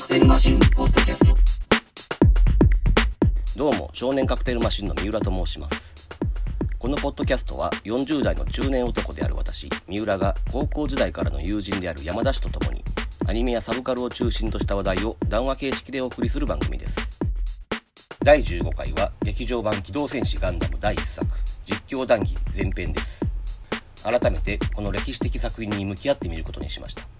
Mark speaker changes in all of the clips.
Speaker 1: クテルマシンポッドキャスト
Speaker 2: どうも少年カクテルマシンの三浦と申します。このポッドキャストは40代の中年男である私三浦が高校時代からの友人である山田氏と共にアニメやサブカルを中心とした話題を談話形式でお送りする番組です。第15回は劇場版機動戦士ガンダム第1作実況談義前編です。改めてこの歴史的作品に向き合ってみることにしました。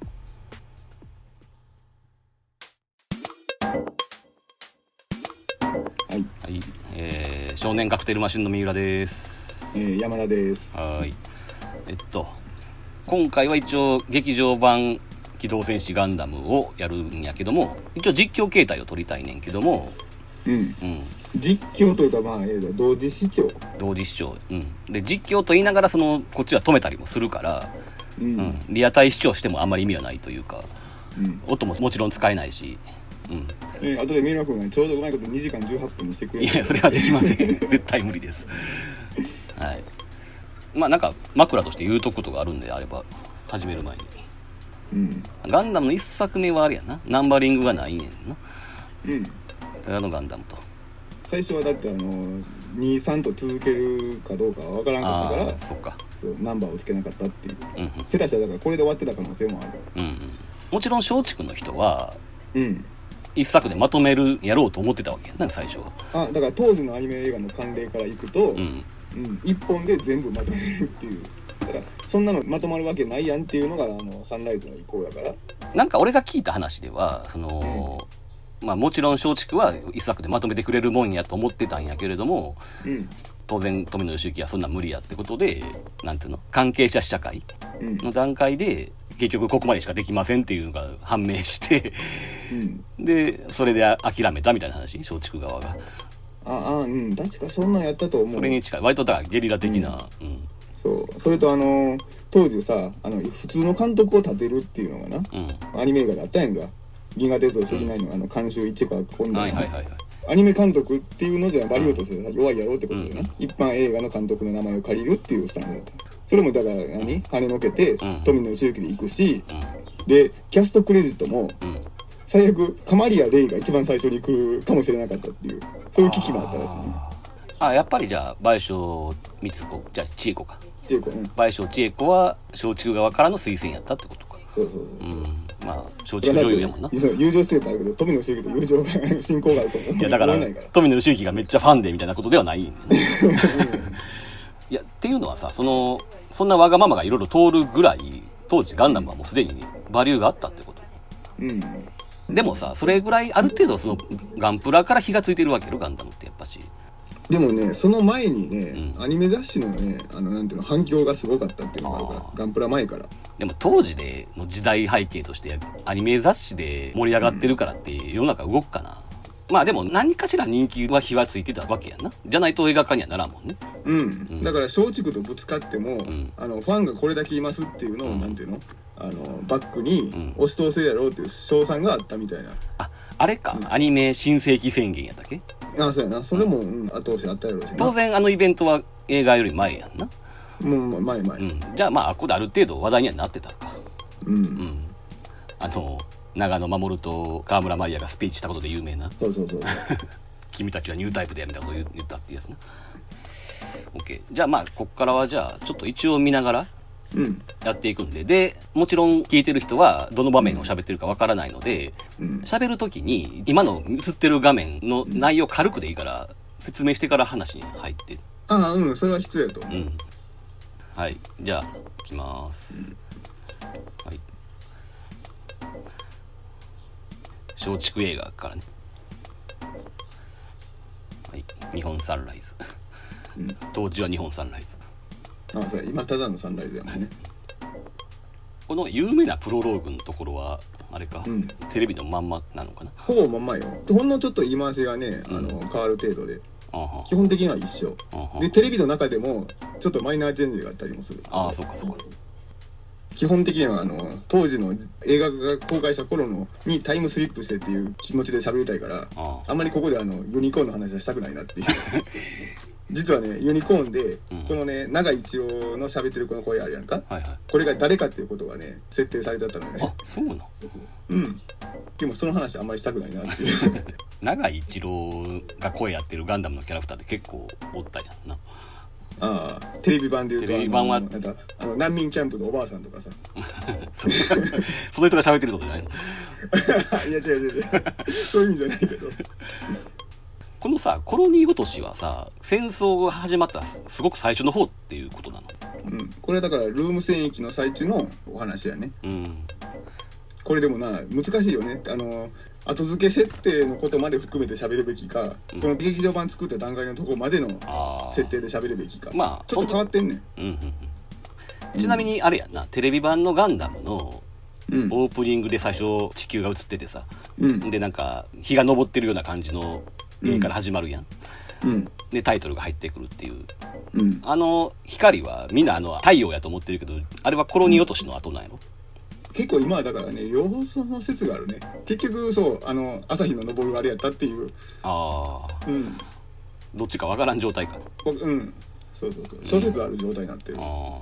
Speaker 2: 少年カクテルマシンの三浦です
Speaker 3: えー、山田です。
Speaker 2: はい。えっと、今回は一応劇場版機動戦士ガンダムをやるんやけども、一応実況形態を取りたいねんけども、
Speaker 3: うん。
Speaker 2: うん、
Speaker 3: 実況というか、まあ、えーと、同時視聴。
Speaker 2: 同時視聴。うん。で、実況と言いながら、その、こっちは止めたりもするから、
Speaker 3: う。
Speaker 2: うんん、リアタイ視聴してもあんまり意味はないというか、
Speaker 3: うん。
Speaker 2: 音ももちろん使えないし、うん。
Speaker 3: えー、後で三浦君がちょうどうまいこと2時間18分にしてくれる。
Speaker 2: いや、それはできません。絶対無理です。はい。まあなんか、枕として言うとくことがあるんであれば、始める前に。
Speaker 3: うん。
Speaker 2: ガンダムの一作目はあれやな。ナンバリングがないねんな。
Speaker 3: うん。
Speaker 2: あのガンダムと。
Speaker 3: 最初はだって、あの、2、3と続けるかどうかは分からんかったから
Speaker 2: そっか。
Speaker 3: そう、ナンバーをつけなかったっていう。
Speaker 2: うんうん。
Speaker 3: 下手したら、だからこれで終わってた可能性もある。
Speaker 2: うんうん。もちろん松竹の人は、
Speaker 3: うん。
Speaker 2: 一作でまとめる、やろうと思ってたわけやな、最初は。
Speaker 3: あ、だから当時のアニメ映画の慣例からいくと、
Speaker 2: うん。
Speaker 3: うん、一本で全部まとめるっていう。だから、そんなのまとまるわけないやんっていうのが、あの、サンライズの意向だから。
Speaker 2: なんか俺が聞いた話では、その、まあもちろん松竹は一作でまとめてくれるもんやと思ってたんやけれども、
Speaker 3: うん。
Speaker 2: 当然富野義行はそんな無理やってことで、なんていうの関係者試写会
Speaker 3: うん。
Speaker 2: の段階で、結局ここまでしかできませんっていうのが判明して、
Speaker 3: うん。
Speaker 2: で、それで諦めたみたいな話、松竹側が。
Speaker 3: ああうん確かそんなんやったと思う
Speaker 2: それに近い。割とだからゲリラ的な、うん。
Speaker 3: そうそれとあの当時さあの普通の監督を立てるっていうのがな
Speaker 2: うん。
Speaker 3: アニメ映画であったやんか銀河鉄道999のあの監修一か今度
Speaker 2: はいはいはいはい。
Speaker 3: アニメ監督っていうのじゃバリオとしてさ弱いやろうってことでな、
Speaker 2: うん
Speaker 3: 一般映画の監督の名前を借りるっていうスタンスだったそれもだから何？跳ねのけて、
Speaker 2: うん
Speaker 3: 富野義行で行くし
Speaker 2: う
Speaker 3: でキャストクレジットも。最悪カマリア・レイが一番最初に来るかもしれなかったっていうそういう危機もあったらしいね
Speaker 2: ああ、やっぱりじゃあ、賠償三つ子、じゃあ、千恵子か。
Speaker 3: っていうん
Speaker 2: 賠償千恵子は、松竹側からの推薦やったってことか。
Speaker 3: そうそうそう
Speaker 2: うん。まあ、松竹女優やもんな。
Speaker 3: 友情してるとあるけど富野義行と友情が親交があると思う
Speaker 2: いや、だから富野義行がめっちゃファンでみたいなことではないね。いや、っていうのはさ、その、そんなわがままがいろいろ通るぐらい、当時ガンダムはもうすでにバリューがあったってこと。
Speaker 3: うん
Speaker 2: でもさ、それぐらいある程度そのガンプラから火がついてるわけよ、ガンダムってやっぱし。
Speaker 3: でもねその前にね、
Speaker 2: うん
Speaker 3: アニメ雑誌のねあのなんていうの反響がすごかったっていうのがあるからガンプラ前から
Speaker 2: でも当時での時代背景としてアニメ雑誌で盛り上がってるからって世の中動くかな。まあでも何かしら人気は火がついてたわけやんな。じゃないと映画化にはならんもんね。
Speaker 3: うん、
Speaker 2: ん。
Speaker 3: だから松竹とぶつかっても、
Speaker 2: ん。
Speaker 3: あのファンがこれだけいますっていうのを、
Speaker 2: うん。
Speaker 3: なんていうの？あのバックに
Speaker 2: ん。
Speaker 3: 押し通せるやろうっていう賞賛があったみたいな、
Speaker 2: あ、あれか、アニメ新世紀宣言やったっけ？
Speaker 3: ああそうやな。それも、うん、後押しあったやろうしな。
Speaker 2: 当然あのイベントは映画より前やんな。
Speaker 3: もう前前。
Speaker 2: うん。じゃあまあ、ここである程度話題にはなってたか。
Speaker 3: うん、
Speaker 2: うん。あの、長野守と河村マリアがスピーチしたことで有名な、
Speaker 3: そうそうそう
Speaker 2: 君たちはニュータイプでみたいなことを言言ったっていうやつな。OK。じゃあまあ、こっからはじゃあ、ちょっと一応見ながら
Speaker 3: うん
Speaker 2: やっていくんで、で、もちろん聞いてる人はどの場面を喋ってるかわからないので、
Speaker 3: うん
Speaker 2: 喋るときに今の映ってる画面の内容軽くでいいから、説明してから話に入って
Speaker 3: ああうんそれは必要やと思う、
Speaker 2: うん。はい。じゃあ、いきます。はい。松竹映画からね。はい。日本サンライズ。
Speaker 3: うん
Speaker 2: 当時は日本サンライズ。
Speaker 3: ああそうや今ただのサンライズやもんね
Speaker 2: この有名なプロローグのところは、あれか、
Speaker 3: うん
Speaker 2: テレビのまんまなのかな。
Speaker 3: ほぼまんまよほんのちょっと言い回しがね、あの変わる程度で基本的には一緒でテレビの中でもちょっとマイナーチェンジがあったりもする
Speaker 2: ああ、そうかそうか。
Speaker 3: 基本的にはあの当時の映画が公開した頃のにタイムスリップしてっていう気持ちで喋りたいから
Speaker 2: あ
Speaker 3: あ。んまりここであのユニコーンの話はしたくないなっていう。実はねユニコーンで、
Speaker 2: うん。
Speaker 3: このね長井一郎の喋ってるこの声あるやんか？
Speaker 2: はいはい。
Speaker 3: これが誰かっていうことがね設定されちゃったのよ
Speaker 2: あ
Speaker 3: ね
Speaker 2: そうなん
Speaker 3: うん。でもその話あんまりしたくないなっていう。
Speaker 2: 長井一郎が声やってるガンダムのキャラクターって結構おったやんな
Speaker 3: ああテレビ版で言うと
Speaker 2: テレビ版は
Speaker 3: あのなんかあの難民キャンプのおばあさんとかさ。
Speaker 2: そ その人が喋ってるとじゃないの。
Speaker 3: いや違う違う違う。そういう意味じゃないけど。
Speaker 2: このさコロニー落としはさ戦争が始まったすごく最初の方っていうことなの？
Speaker 3: うん。これはだからルーム戦役の最中のお話やね。
Speaker 2: うん。
Speaker 3: これでもな難しいよね。あの後付け設定のことまで含めて喋るべきか、
Speaker 2: うん。
Speaker 3: この劇場版作った段階のところまでの設定で喋るべきか。
Speaker 2: まあ
Speaker 3: ちょっと変わってんねん。
Speaker 2: うんうんうん。ちなみにあれやんなテレビ版のガンダムの
Speaker 3: うん。
Speaker 2: オープニングで最初地球が映っててさ。
Speaker 3: うん。
Speaker 2: でなんか日が昇ってるような感じの絵から始まるやん、
Speaker 3: うん。
Speaker 2: でタイトルが入ってくるっていう。
Speaker 3: うん。
Speaker 2: あの光はみんなあの太陽やと思ってるけどあれはコロニー落としの後なんやろ？
Speaker 3: 結構今はだからね両方その説があるね。結局そうあの朝日の昇るあれやったっていう。
Speaker 2: ああ
Speaker 3: うん。
Speaker 2: どっちかわからん状態か。
Speaker 3: 僕うん。そうそうそう。諸説ある状態になってる、
Speaker 2: あ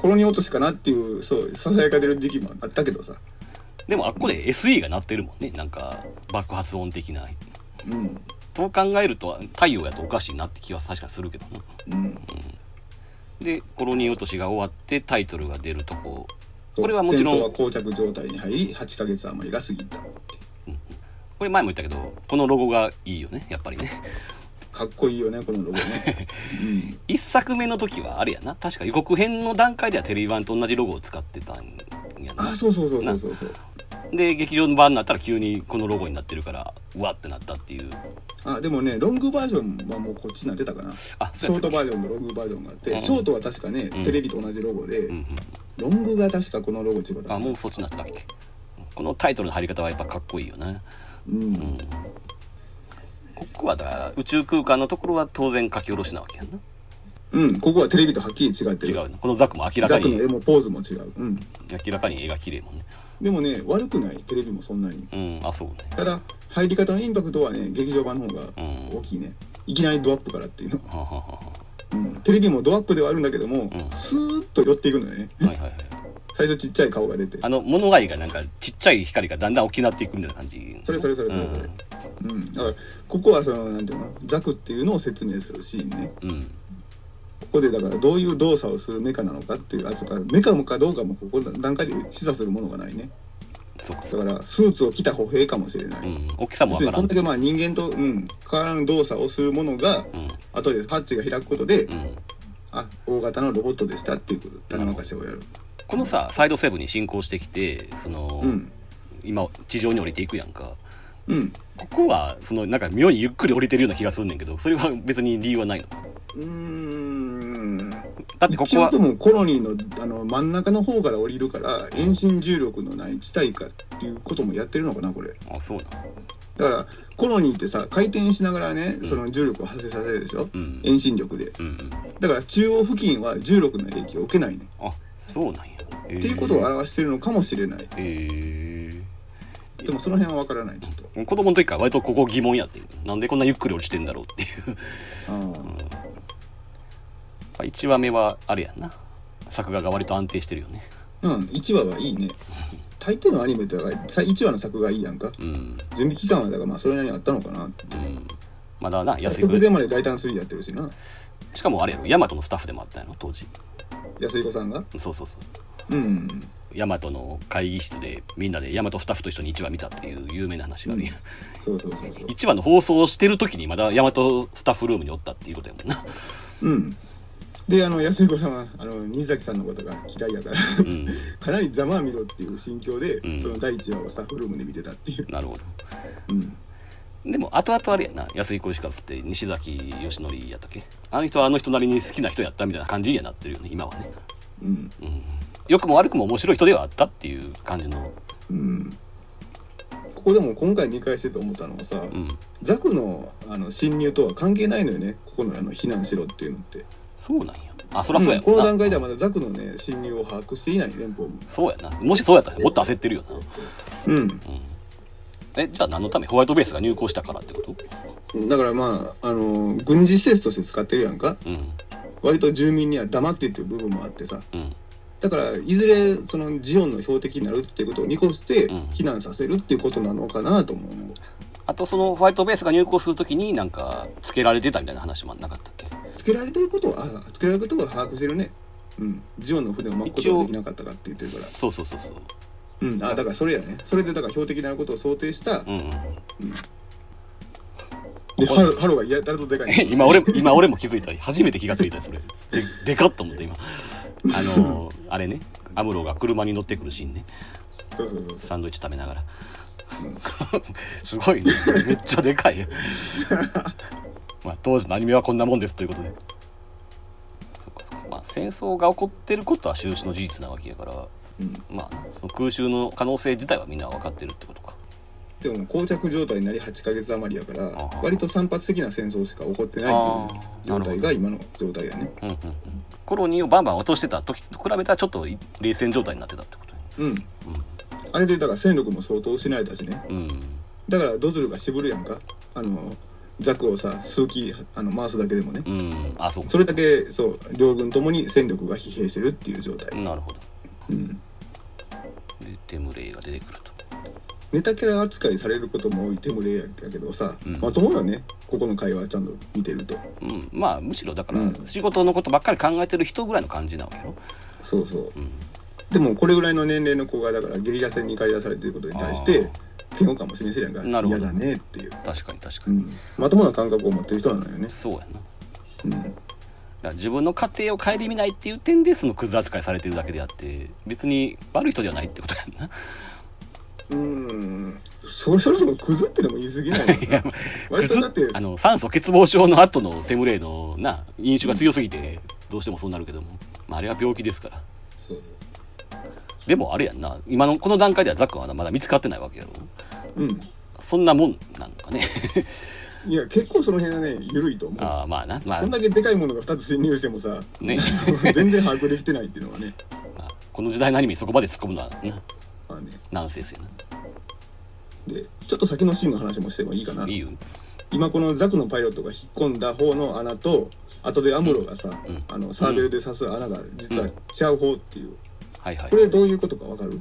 Speaker 3: コロニー落としかなっていうそうささやかれる時期もあったけどさ。
Speaker 2: ーでもあっこで SE が鳴ってるもんね。なんか爆発音的な。
Speaker 3: うん。
Speaker 2: そう考えると太陽やとおかしいなって気は確かにするけどな。
Speaker 3: うん。
Speaker 2: でコロニー落としが終わってタイトルが出るとここれはもちろん。
Speaker 3: 膠着状態に入り8ヶ月余りが過ぎた
Speaker 2: これ前も言ったけどこのロゴがいいよねやっぱりね。
Speaker 3: かっこいいよねこのロゴね、うん、
Speaker 2: 一作目の時はあれやな。確か予告編の段階ではテレビ版と同じロゴを使ってたんやな。
Speaker 3: あそうそうそうそうそうそう
Speaker 2: で劇場の版になったら急にこのロゴになってるからうわってなったっていう。
Speaker 3: あでもねロングバージョンはもうこっちになってたかな。
Speaker 2: あ
Speaker 3: ショートバージョンとロングバージョンがあって、
Speaker 2: うん。
Speaker 3: ショートは確かね、
Speaker 2: うん。
Speaker 3: テレビと同じロゴで、
Speaker 2: けうんうん。
Speaker 3: ロングが確かこのロゴ違った。かな
Speaker 2: あもうそっちになってたっけ？このタイトルの貼り方はやっぱかっこいいよね。
Speaker 3: うん、
Speaker 2: うん。ここはだから宇宙空間のところは当然書き下ろしなわけやんな。
Speaker 3: うん、ここはテレビとはっきり違ってる。
Speaker 2: 違うな。このザクも明らかに。
Speaker 3: ザクの絵もポーズも違う、うん、
Speaker 2: 明らかに絵が綺麗もんね
Speaker 3: でもね悪くない。テレビもそんなに。
Speaker 2: うんあそうね。
Speaker 3: ただ入り方のインパクトはね劇場版の方が
Speaker 2: うん。
Speaker 3: 大きいね、いきなりドアップからっていうの、
Speaker 2: はあはあは
Speaker 3: うん、テレビもドアップではあるんだけども、
Speaker 2: ん。
Speaker 3: スーッと寄っていくのよね。
Speaker 2: あはいはいはい。
Speaker 3: 最初ちっちゃい顔が出て。
Speaker 2: あの物がいがなんかちっちゃい光がだんだん大きくなっていくみたいな感じ。
Speaker 3: それそれそれそれそれ。うん、だからここはそのなんていうの？ザクっていうのを説明するシーンね。
Speaker 2: うん、うん、
Speaker 3: ここでだからどういう動作をするメカなのかっていうやつからメカかどうかもここの段階で示唆するものがないね。
Speaker 2: そっか。
Speaker 3: だからスーツを着た歩兵かもしれない、
Speaker 2: うん大きさもわからん。
Speaker 3: こんだけまあ人間と、うん、変わらぬ動作をするものが
Speaker 2: うん。
Speaker 3: 後でパッチが開くことで、
Speaker 2: うん。
Speaker 3: あ大型のロボットでしたっていう種まかしをやる。
Speaker 2: このさサイドセブンに進行してきてその、
Speaker 3: うん。
Speaker 2: 今地上に降りていくやんか。
Speaker 3: うん。
Speaker 2: ここはそのなんか妙にゆっくり降りてるような気がするんねんけどそれは別に理由はないの？
Speaker 3: うーん
Speaker 2: だってここは
Speaker 3: 一応でもコロニーのあの真ん中の方から降りるから遠心重力のない地帯かっていうこともやってるのかなこれ。
Speaker 2: あそうな
Speaker 3: だ。からコロニーってさ回転しながらねその重力を発生させるでしょ、
Speaker 2: うん。
Speaker 3: 遠心力で。
Speaker 2: うんうん。
Speaker 3: だから中央付近は重力の影響を受けないね、
Speaker 2: あそうなんや。えー。
Speaker 3: っていうことを表してるのかもしれない。
Speaker 2: え
Speaker 3: でもその辺は分からないちょっと。
Speaker 2: ー子供の時から割とここ疑問やってんなんでこんなゆっくり落ちてんだろうっていう
Speaker 3: あ
Speaker 2: 1話目はあれやんな。作画が割と安定してるよね。
Speaker 3: あうん1話はいいね。大抵のアニメって1話の作がいいやんか。
Speaker 2: うん。
Speaker 3: 準備期間はだからまあそれなりにあったのかなって。
Speaker 2: うん。まだな安い
Speaker 3: 直前まで大胆3やってるしな。
Speaker 2: しかもあれやろヤマトのスタッフでもあったんやろ当時。
Speaker 3: 安井子さんが？
Speaker 2: そうそうそう
Speaker 3: う。ん。
Speaker 2: ヤマトの会議室でみんなでヤマトスタッフと一緒に1話見たっていう有名な話があるやん、
Speaker 3: そうそうそうそう。
Speaker 2: 1話の放送をしてる時にまだヤマトスタッフルームにおったっていうことやもんな。
Speaker 3: うんであの安彦さんはあの新崎さんのことが嫌いやから
Speaker 2: うん。
Speaker 3: かなりざまあみろっていう心境で、
Speaker 2: うん。
Speaker 3: その第一話をスタッフルームで見てたっていう、
Speaker 2: なるほど。
Speaker 3: うん、
Speaker 2: でも後々あれやな安井小石和って西崎義則やったっけ？あの人はあの人なりに好きな人やったみたいな感じにはなってるよね今はね。
Speaker 3: うん。
Speaker 2: 良くも悪くも面白い人ではあったっていう感じの。
Speaker 3: うん、ここでも今回見返してて思ったのはさ、
Speaker 2: うん。
Speaker 3: ザクのあの侵入とは関係ないのよねここのあの避難しろっていうのって
Speaker 2: そうなんや。あそりゃそうや
Speaker 3: んこの段階ではまだザクのね侵入を把握していない連邦軍
Speaker 2: そうやな。もしそうやったらもっと焦ってるよな。
Speaker 3: うん。
Speaker 2: えじゃあ何のため？ホワイトベースが入校したからってこと？
Speaker 3: だからまあ、あの、軍事施設として使ってるやんか。
Speaker 2: うん。
Speaker 3: 割と住民には黙ってっていう部分もあってさ。
Speaker 2: うん。
Speaker 3: だから、いずれ、その、ジオンの標的になるっていうことを見越して
Speaker 2: うん、
Speaker 3: 避難させるっていうことなのかなと思う。
Speaker 2: あとそのホワイトベースが入港するときになんかつけられてたみたいな話もなかったっけ？
Speaker 3: つけられてることは、あつけられることは把握してるね。うん。ジオンの船を巻くことができなかったかって言ってるから。
Speaker 2: そうそうそうそう。
Speaker 3: うん。あ、だからそれやね。それで、だから標的になることを想定した、
Speaker 2: うん。うん。
Speaker 3: で、ハロハロがやたらとでかいね。
Speaker 2: 今俺今俺も気づいた。初めて気がついたよそれ。ででかっと思って今。あのー あれね。アムロが車に乗ってくるシーンね。
Speaker 3: そうそうそう。
Speaker 2: サンドイッチ食べながら。すごいね。めっちゃでかいよ まあ当時のアニメはこんなもんですということで。そっかそっか。まあ戦争が起こってることは終始の事実なわけやから。
Speaker 3: うん。
Speaker 2: まあなその空襲の可能性自体はみんな分かってるってことか。
Speaker 3: でも、膠着状態になり8ヶ月余りやから割と散発的な戦争しか起こってないっていう状態が今の状態やね。
Speaker 2: うんうんうん。コロニーをバンバン落としてた時と比べたらちょっと冷戦状態になってたってこと
Speaker 3: うん。あれで、だから戦力も相当失えたしね。
Speaker 2: うん。
Speaker 3: だから、ドズルが渋るやんか。あの、ザクをさ、数機あの回すだけでもね。
Speaker 2: うんあそう
Speaker 3: それだけ、そう、両軍ともに戦力が疲弊してるっていう状態。
Speaker 2: なるほど
Speaker 3: うん。
Speaker 2: でテムレイが出てくると
Speaker 3: ネタキャラ扱いされることも多いテムレイやけどさ、
Speaker 2: うん
Speaker 3: まともよね。ここの会話ちゃんと見てると。
Speaker 2: うん、まあむしろだから
Speaker 3: うん
Speaker 2: 仕事のことばっかり考えてる人ぐらいの感じなわけよ、
Speaker 3: そうそう。
Speaker 2: うん、
Speaker 3: でも、これぐらいの年齢の子が、だから、ゲリラ戦に駆り出されてることに対して、嫌悪感も示せるやんか。
Speaker 2: なるほど
Speaker 3: 嫌だねっていう。
Speaker 2: 確かに確かに、
Speaker 3: うん。まともな感覚を持ってる人なのよね。
Speaker 2: そうやなだか
Speaker 3: うん。
Speaker 2: ら自分の家庭を顧みないっていう点でそのクズ扱いされてるだけであって別に悪い人ではないってことやんな
Speaker 3: うーん。それそれでもクズってのも言い過ぎない
Speaker 2: いや
Speaker 3: よな。割とだって、
Speaker 2: あの酸素欠乏症の後のテムレイのな飲酒が強すぎてどうしてもそうなるけども、まあ、あれは病気ですからでもあれやんな。今のこの段階ではザックはまだ見つかってないわけやろ。
Speaker 3: うん。
Speaker 2: そんなもんなんかね。
Speaker 3: いや、結構その辺はね、緩いと思う。
Speaker 2: ああまあな。まあ。
Speaker 3: こんだけでかいものが2つ侵入してもさ、
Speaker 2: ね。
Speaker 3: 全然把握できてないっていうのはね、
Speaker 2: まあこの時代のアニメにそこまで突っ込むのはな
Speaker 3: まあね。
Speaker 2: ナンセンスや
Speaker 3: で、ちょっと先のシーンの話もしてもいいかな。
Speaker 2: ないいよ。
Speaker 3: 今このザクのパイロットが引っ込んだ方の穴と、後でアムロがさ、
Speaker 2: うん。
Speaker 3: あのサーベルで刺す穴が実は違う方っていう。
Speaker 2: はいはい。
Speaker 3: これどういうことかわかる？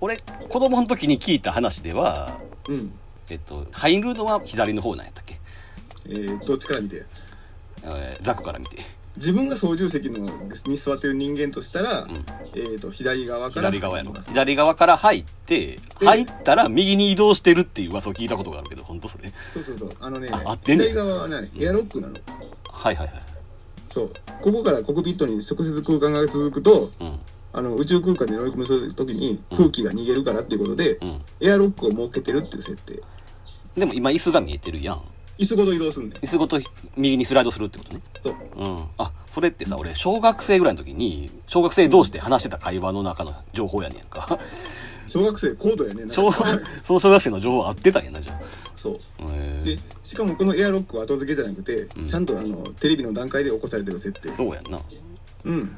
Speaker 2: 俺子供の時に聞いた話では
Speaker 3: うん。
Speaker 2: えっと入るのは左の方なんやったっけ、
Speaker 3: えー、どっちから見て？
Speaker 2: えーザクから見て。
Speaker 3: 自分が操縦席のに座ってる人間としたら、
Speaker 2: ん。
Speaker 3: えー、と左側から
Speaker 2: 左側やろ。左側から入って
Speaker 3: で
Speaker 2: 入ったら右に移動してるっていう噂を聞いたことがあるけど本当それ。
Speaker 3: そうそうそう。あのね
Speaker 2: あ合ってんね
Speaker 3: 左側はねエアロックなの。
Speaker 2: はいはいはい。
Speaker 3: そう。ここからコクピットに直接空間が続くと
Speaker 2: うん
Speaker 3: あの宇宙空間で乗り込む時に
Speaker 2: うん。
Speaker 3: 空気が逃げるからっていうことで、
Speaker 2: うん。
Speaker 3: エアロックを設けてるっていう設定。
Speaker 2: でも今椅子が見えてるやん。
Speaker 3: 椅子ごと移動するんだよ。
Speaker 2: 椅子ごと右にスライドするってことね。
Speaker 3: そう。
Speaker 2: うん。あそれってさ俺小学生ぐらいの時に小学生同士で話してた会話の中の情報やねんか。
Speaker 3: 小学生高度やねなんか
Speaker 2: 小その小学生の情報合ってたんやなじゃあ。
Speaker 3: そう。
Speaker 2: へ
Speaker 3: でしかもこのエアロックは後付けじゃなくて、
Speaker 2: うん。
Speaker 3: ちゃんとあのテレビの段階で起こされてる設定。
Speaker 2: えそうやんな。
Speaker 3: うん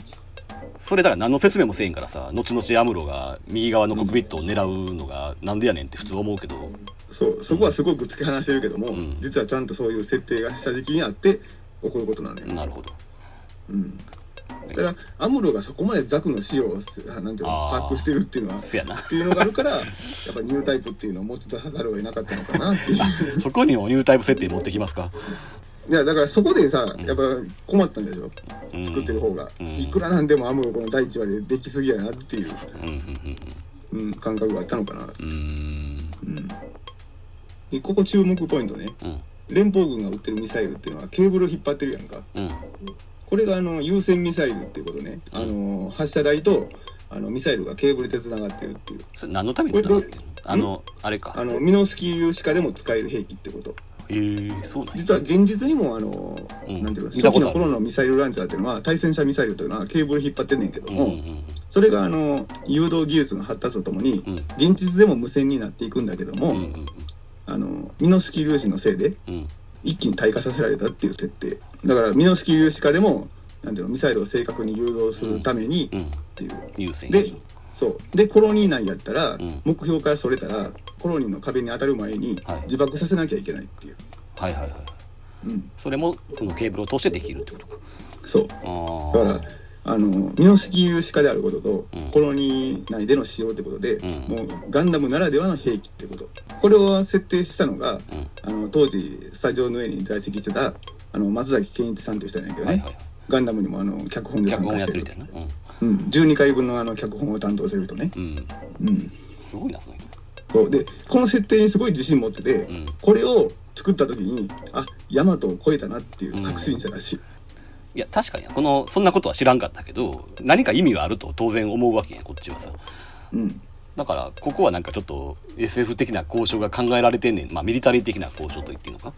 Speaker 2: それだから何の説明もせえんからさ後々アムロが右側のコックピットを狙うのがなんでやねんって普通思うけど。
Speaker 3: そうそこはすごく突き放してるけども、
Speaker 2: ん。
Speaker 3: 実はちゃんとそういう設定が下敷きにあって起こることなのよ、
Speaker 2: なるほど。
Speaker 3: うん。だからアムロがそこまでザクの死をなんていうの把握してるっていうのは
Speaker 2: せやな。
Speaker 3: っていうのがあるからやっぱニュータイプっていうのを持ち出さざるを得なかったのかなっていう。
Speaker 2: そこにもニュータイプ設定持ってきますか
Speaker 3: いやだからそこでさやっぱ困ったんでしょ
Speaker 2: うん。
Speaker 3: 作ってる方が、
Speaker 2: うん。
Speaker 3: いくらなんでもアムロこの第1話でできすぎやなっていう、
Speaker 2: うん
Speaker 3: 感覚があったのかな、
Speaker 2: うん。
Speaker 3: ここ注目ポイントね。
Speaker 2: うん。
Speaker 3: 連邦軍が撃ってるミサイルっていうのはケーブルを引っ張ってるやんか。
Speaker 2: うん。
Speaker 3: これがあの優先ミサイルっていうことね、あの発射台とあのミサイルがケーブルでつながってるっていう。
Speaker 2: それ何のために繋がってんの？あのあれか。
Speaker 3: あのミノスキー粒子化でも使える兵器ってこと
Speaker 2: そうなんや。
Speaker 3: 実は現実にもあの、
Speaker 2: うん。
Speaker 3: なんていうの
Speaker 2: 見たことある。
Speaker 3: 初期の頃のミサイルランチャーっていうのは対戦車ミサイルというのはケーブル引っ張ってんねんけども、
Speaker 2: うんうん
Speaker 3: それがあの誘導技術の発達とともに、
Speaker 2: うん。
Speaker 3: 現実でも無線になっていくんだけども、
Speaker 2: うんうん
Speaker 3: あのミノスキー粒子のせいで
Speaker 2: うん。
Speaker 3: 一気に退化させられたっていう設定。だからミノスキー粒子化でもなんていうのミサイルを正確に誘導するために
Speaker 2: うん
Speaker 3: っていう、でそう。でコロニー内やったら、
Speaker 2: ん。
Speaker 3: 目標からそれたらコロニーの壁に当たる前に
Speaker 2: はい。
Speaker 3: 自爆させなきゃいけないっていう、
Speaker 2: はいはいはい。
Speaker 3: うん、
Speaker 2: それもそのケーブルを通してできるってことか。
Speaker 3: そう。
Speaker 2: あ
Speaker 3: だからあのミノスキ有であることと、
Speaker 2: うん。
Speaker 3: コロニー内での使用ってことで、
Speaker 2: うん。
Speaker 3: もうガンダムならではの兵器ってこと。これを設定したのが、
Speaker 2: うん。
Speaker 3: あの当時スタジオの上に在籍してたあの松崎健一さんという人なんやけどね、
Speaker 2: はいはい
Speaker 3: ガンダムにもあの脚本で
Speaker 2: 脚本や
Speaker 3: 参加してる
Speaker 2: ってるみたいな
Speaker 3: うん、12回分のあの脚本を担当してる人ね、
Speaker 2: うん、うん、
Speaker 3: うん、
Speaker 2: すごいなその人。
Speaker 3: そう。でこの設定にすごい自信持ってて、
Speaker 2: うん。
Speaker 3: これを作った時にあヤマトを超えたなっていう確信したらしい、
Speaker 2: いや確かにこのそんなことは知らんかったけど何か意味があると当然思うわけやんこっちはさ。
Speaker 3: うん。
Speaker 2: だからここはなんかちょっと SF 的な交渉が考えられてんねん。まあミリタリー的な交渉と言っていいのか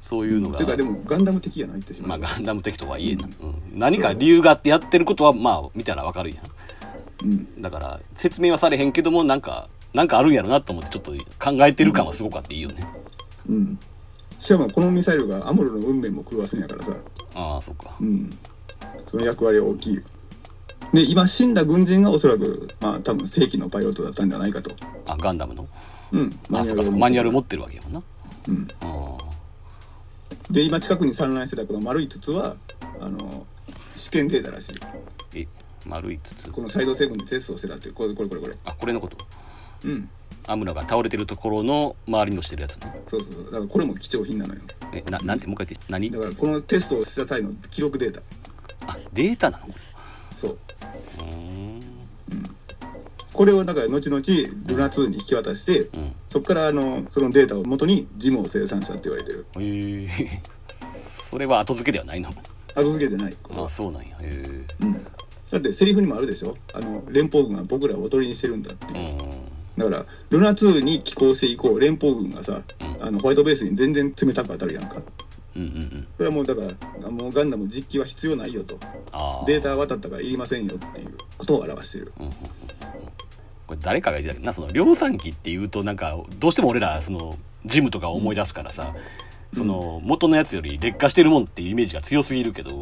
Speaker 2: そういうのが、
Speaker 3: てかでもガンダム的やな言ってしまう、
Speaker 2: まあガンダム的とはいえな、うん。何か理由があってやってることはまあ見たらわかるや
Speaker 3: うん。
Speaker 2: んだから説明はされへんけどもなんかなんかあるんやろなと思ってちょっと考えてる感はすごくあっていいよね。
Speaker 3: うん。しかもこのミサイルがアムロの運命も狂わすんやからさ。
Speaker 2: ああそっか。
Speaker 3: うん。その役割は大きいよ。で今死んだ軍人がおそらくまあ多分正規のパイロットだったんじゃないかと。
Speaker 2: あガンダムの。
Speaker 3: うん。
Speaker 2: あそっかそっか。マニュアル持ってる。わけやもんな。
Speaker 3: うん。
Speaker 2: あ
Speaker 3: で今近くに散乱してたこの丸い筒はあの試験データらしい。
Speaker 2: ーえ丸い筒。
Speaker 3: このサイドセブンでテストをしてたってこれこれこれこれ。
Speaker 2: あこれのこと。
Speaker 3: うん。
Speaker 2: アムロが倒れてるところの周りのしてるやつね。
Speaker 3: そうそうそう。だからこれも貴重品なのよ。
Speaker 2: えななんてもう一回言って何？
Speaker 3: だからこのテストをした際の記録データ。
Speaker 2: あデータなの？こ
Speaker 3: そう。
Speaker 2: れうーん
Speaker 3: これをだから後々ルナ2に引き渡して、
Speaker 2: うん。
Speaker 3: そこからあのそのデータを元にジムを生産したって言われてる。
Speaker 2: へえ。それは後付けではないの？
Speaker 3: 後付けじゃない。
Speaker 2: あそうなんや。へ
Speaker 3: うん、だってセリフにもあるでしょ？あの連邦軍は僕らをおとりにしてるんだって。いう、
Speaker 2: え
Speaker 3: だからルナ2に寄港して以降連邦軍がさ、
Speaker 2: うん。
Speaker 3: あのホワイトベースに全然冷たく当たるやんか
Speaker 2: うんうんうん。うん
Speaker 3: それはもうだからもうガンダム実機は必要ないよと。データ渡ったからいりませんよっていうことを表してる。
Speaker 2: うんうんうんうん。これ誰かが言ってたな？その量産機っていうとなんかどうしても俺らそのジムとか思い出すからさ、その元のやつより劣化してるもんっていうイメージが強すぎるけど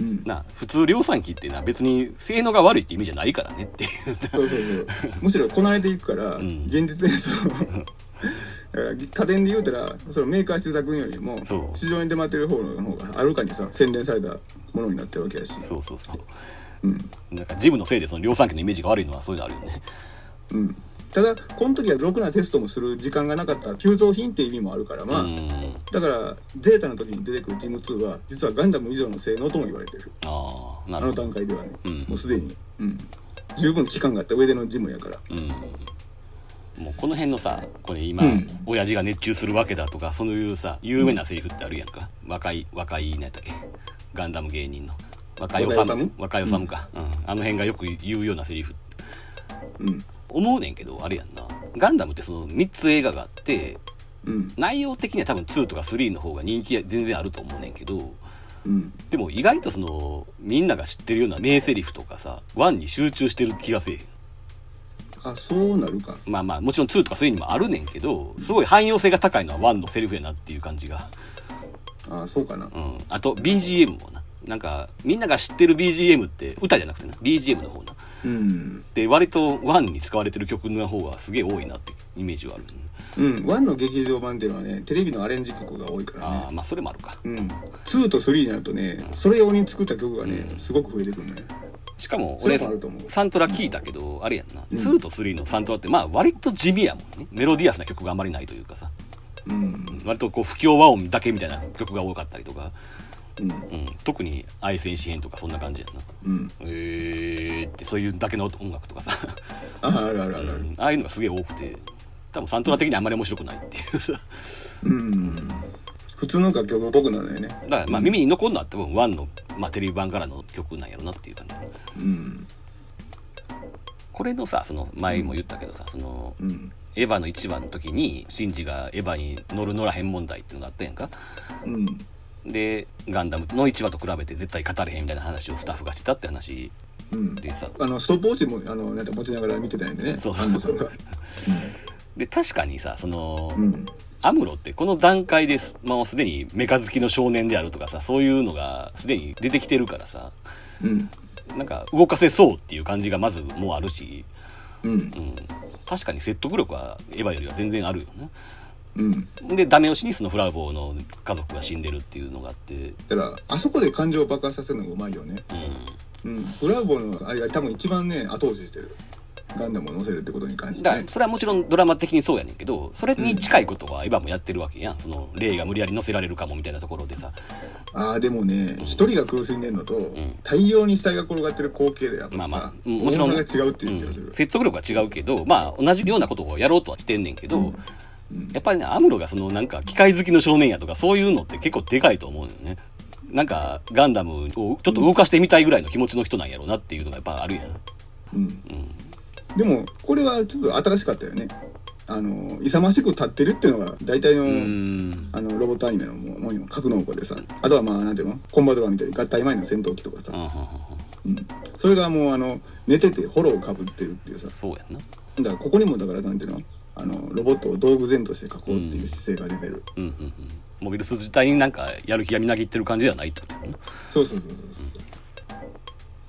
Speaker 3: うん。
Speaker 2: な普通量産機っていうのは別に性能が悪いって意味じゃないからねっていう。
Speaker 3: そうそうそう。むしろこなれていくから、
Speaker 2: ん。
Speaker 3: 現実にその 家電で言うたらそのメーカー試作品よりも市場に出回ってる方の方がはるかにさ洗練されたものになってるわけやし。
Speaker 2: そうそうそう。
Speaker 3: うん。
Speaker 2: なんかジムのせいでその量産機のイメージが悪いのはそういうのあるよね。
Speaker 3: うん。ただこの時はろくなテストもする時間がなかった急増品っていう意味もあるからまあ、
Speaker 2: うん。
Speaker 3: だからゼータの時に出てくるジム2は実はガンダム以上の性能とも言われてる。あの
Speaker 2: ああなるほど。
Speaker 3: 段階ではね、
Speaker 2: うん。
Speaker 3: もうすでに、うん、十分期間があった上でのジムやから。
Speaker 2: うんもうこの辺のさこれ今、
Speaker 3: うん。
Speaker 2: 親父が熱中するわけだとかそういうさ有名なセリフってあるやんか？若い若い何やったっけ？ガンダム芸人の。若いおさむ。
Speaker 3: 若い
Speaker 2: 若いおさむか、うん。あの辺がよく言うようなセリフ。
Speaker 3: うん。
Speaker 2: 思うねんけどあれやんな。ガンダムってその3つ映画があって
Speaker 3: うん。
Speaker 2: 内容的には多分2とか3の方が人気は全然あると思うねんけど
Speaker 3: うん。
Speaker 2: でも意外とそのみんなが知ってるような名セリフとかさ1に集中してる気がせえへん
Speaker 3: あそうなるか。
Speaker 2: まあまあもちろん2とか3にもあるねんけどすごい汎用性が高いのは1のセリフやなっていう感じが。
Speaker 3: あそうかな。
Speaker 2: うん。あと BGM もな。なんかみんなが知ってる BGM って歌じゃなくてな。BGM の方な
Speaker 3: うん。
Speaker 2: で割と1に使われてる曲の方がすげえ多いなってイメージはある、
Speaker 3: うん。ワンの劇場版っていうのはねテレビのアレンジ曲が多いからね。
Speaker 2: ああまあそれもあるか。
Speaker 3: うん、2と3になるとねそれ用に作った曲がね、すごく増えてくるね
Speaker 2: しかも俺サントラ聞いたけどあれやんな、
Speaker 3: うん。
Speaker 2: 2と3のサントラってまあ割と地味やもんね。メロディアスな曲があんまりないというかさ。
Speaker 3: うん。
Speaker 2: 割とこう不協和音だけみたいな曲が多かったりとか、
Speaker 3: うん。
Speaker 2: うん、特に愛戦士編とかそんな感じやんな。
Speaker 3: うん。
Speaker 2: えーってそういうだけの音楽とかさ、
Speaker 3: ああるあるあるある。
Speaker 2: うん。ああいうのがすげえ多くて。多分サントラ的にあんまり面白くないっていうさ。
Speaker 3: うん、普通の楽曲っぽくなるよね。
Speaker 2: だからまあ耳に残るのは多分1の、まあ、テレビ版からの曲なんやろなっていう感じ。
Speaker 3: うん。
Speaker 2: これのさその前も言ったけどさその
Speaker 3: うん
Speaker 2: エヴァの1話の時にシンジがエヴァに乗る乗らへん問題っていうのがあったやんか。
Speaker 3: うん。
Speaker 2: でガンダムの1話と比べて絶対語れへんみたいな話をスタッフがしてたって話
Speaker 3: うん。
Speaker 2: でさ。
Speaker 3: あのストップウォッチもあのなんか持ちながら見てたんでね。
Speaker 2: そう
Speaker 3: 安藤さんが。
Speaker 2: で確かにさその、
Speaker 3: うん
Speaker 2: アムロってこの段階です。もうすでにメカ好きの少年であるとかさそういうのがすでに出てきてるからさ。
Speaker 3: うん。
Speaker 2: なんか動かせそうっていう感じがまずもうあるし、
Speaker 3: うん。
Speaker 2: うん、確かに説得力はエヴァよりは全然あるよね。
Speaker 3: うん。
Speaker 2: でダメ押しにそのフラウボーの家族が死んでるっていうのがあって。
Speaker 3: だから、あそこで感情を爆発させるのがうまいよね。
Speaker 2: う
Speaker 3: うん。ブラボーのあれが多分一番ね、後押ししてる。ガンダムを乗せるってことに関してね。
Speaker 2: それはもちろんドラマ的にそうやねんけどそれに近いことはエヴァもやってるわけやん。そのレイが無理やり乗せられるかもみたいなところでさ。
Speaker 3: ああ、でもね、一人が苦しんでんのと、
Speaker 2: ん。
Speaker 3: 大量に死体が転がってる光景でやっぱさ、
Speaker 2: まあまあ。うんもちろん
Speaker 3: 違うっていう気がする。
Speaker 2: うん。説得力は違うけどまあ同じようなことをやろうとはしてんねんけど、
Speaker 3: うん。
Speaker 2: やっぱりねアムロがそのなんか機械好きの少年やとかそういうのって結構でかいと思うのよね。なんかガンダムをちょっと動かしてみたいぐらいの気持ちの人なんやろうなっていうのがやっぱあるやん。
Speaker 3: うん。
Speaker 2: うん
Speaker 3: でも、これはちょっと新しかったよね。あの、勇ましく立ってるっていうのが大体の、あの、ロボットアニメのもう、もう格納庫でさ、あとはまあ、なんていうの？コンバトラーみたいに合体前の戦闘機とかさ、
Speaker 2: うんうんうん。
Speaker 3: うん。それがもう、あの、寝ててフォローをかぶってるっていうさ、
Speaker 2: そうやんな。
Speaker 3: だからここにもだからなんていうの？あの、ロボットを道具前として囲うっていう姿勢が出てる。
Speaker 2: うんうんうん。モビルスーツ自体になんかやる気がみなぎってる感じではないってことやな。
Speaker 3: そうそうそうそう。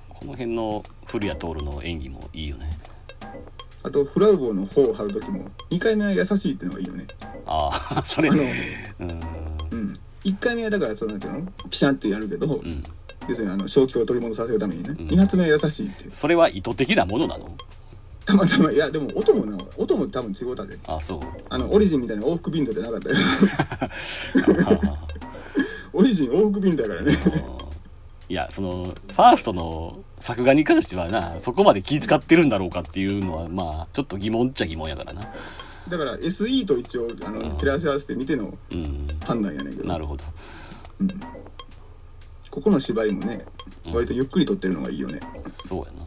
Speaker 2: この辺の古谷徹の演技もいいよね
Speaker 3: あと、フラウボーの方を張るときも、2回目は優しいっていうのがいいよね。
Speaker 2: ああ それ
Speaker 3: あの、
Speaker 2: うん
Speaker 3: うん。1回目はだから、そうなんていうの？ピシャンってやるけど、
Speaker 2: うん
Speaker 3: 要するにあの正気を取り戻させるためにね、
Speaker 2: ん
Speaker 3: 2発目は優しいっていう。
Speaker 2: それは意図的なものなの？
Speaker 3: たまたま、いや、でも音もな、音も多分違うたで。
Speaker 2: あそう
Speaker 3: あの、オリジンみたいな往復ビンドじゃなかったよ。オリジン往復ビンドやからね。
Speaker 2: いやそのファーストの作画に関してはなそこまで気遣ってるんだろうかっていうのはまあちょっと疑問っちゃ疑問やからな
Speaker 3: だから SE と一応、あの、照らし合わせて見ての
Speaker 2: うん
Speaker 3: 判断やねんけど。
Speaker 2: なるほど
Speaker 3: うん。ここの芝居もね、
Speaker 2: うん
Speaker 3: 割とゆっくり撮ってるのがいいよね。
Speaker 2: そうやな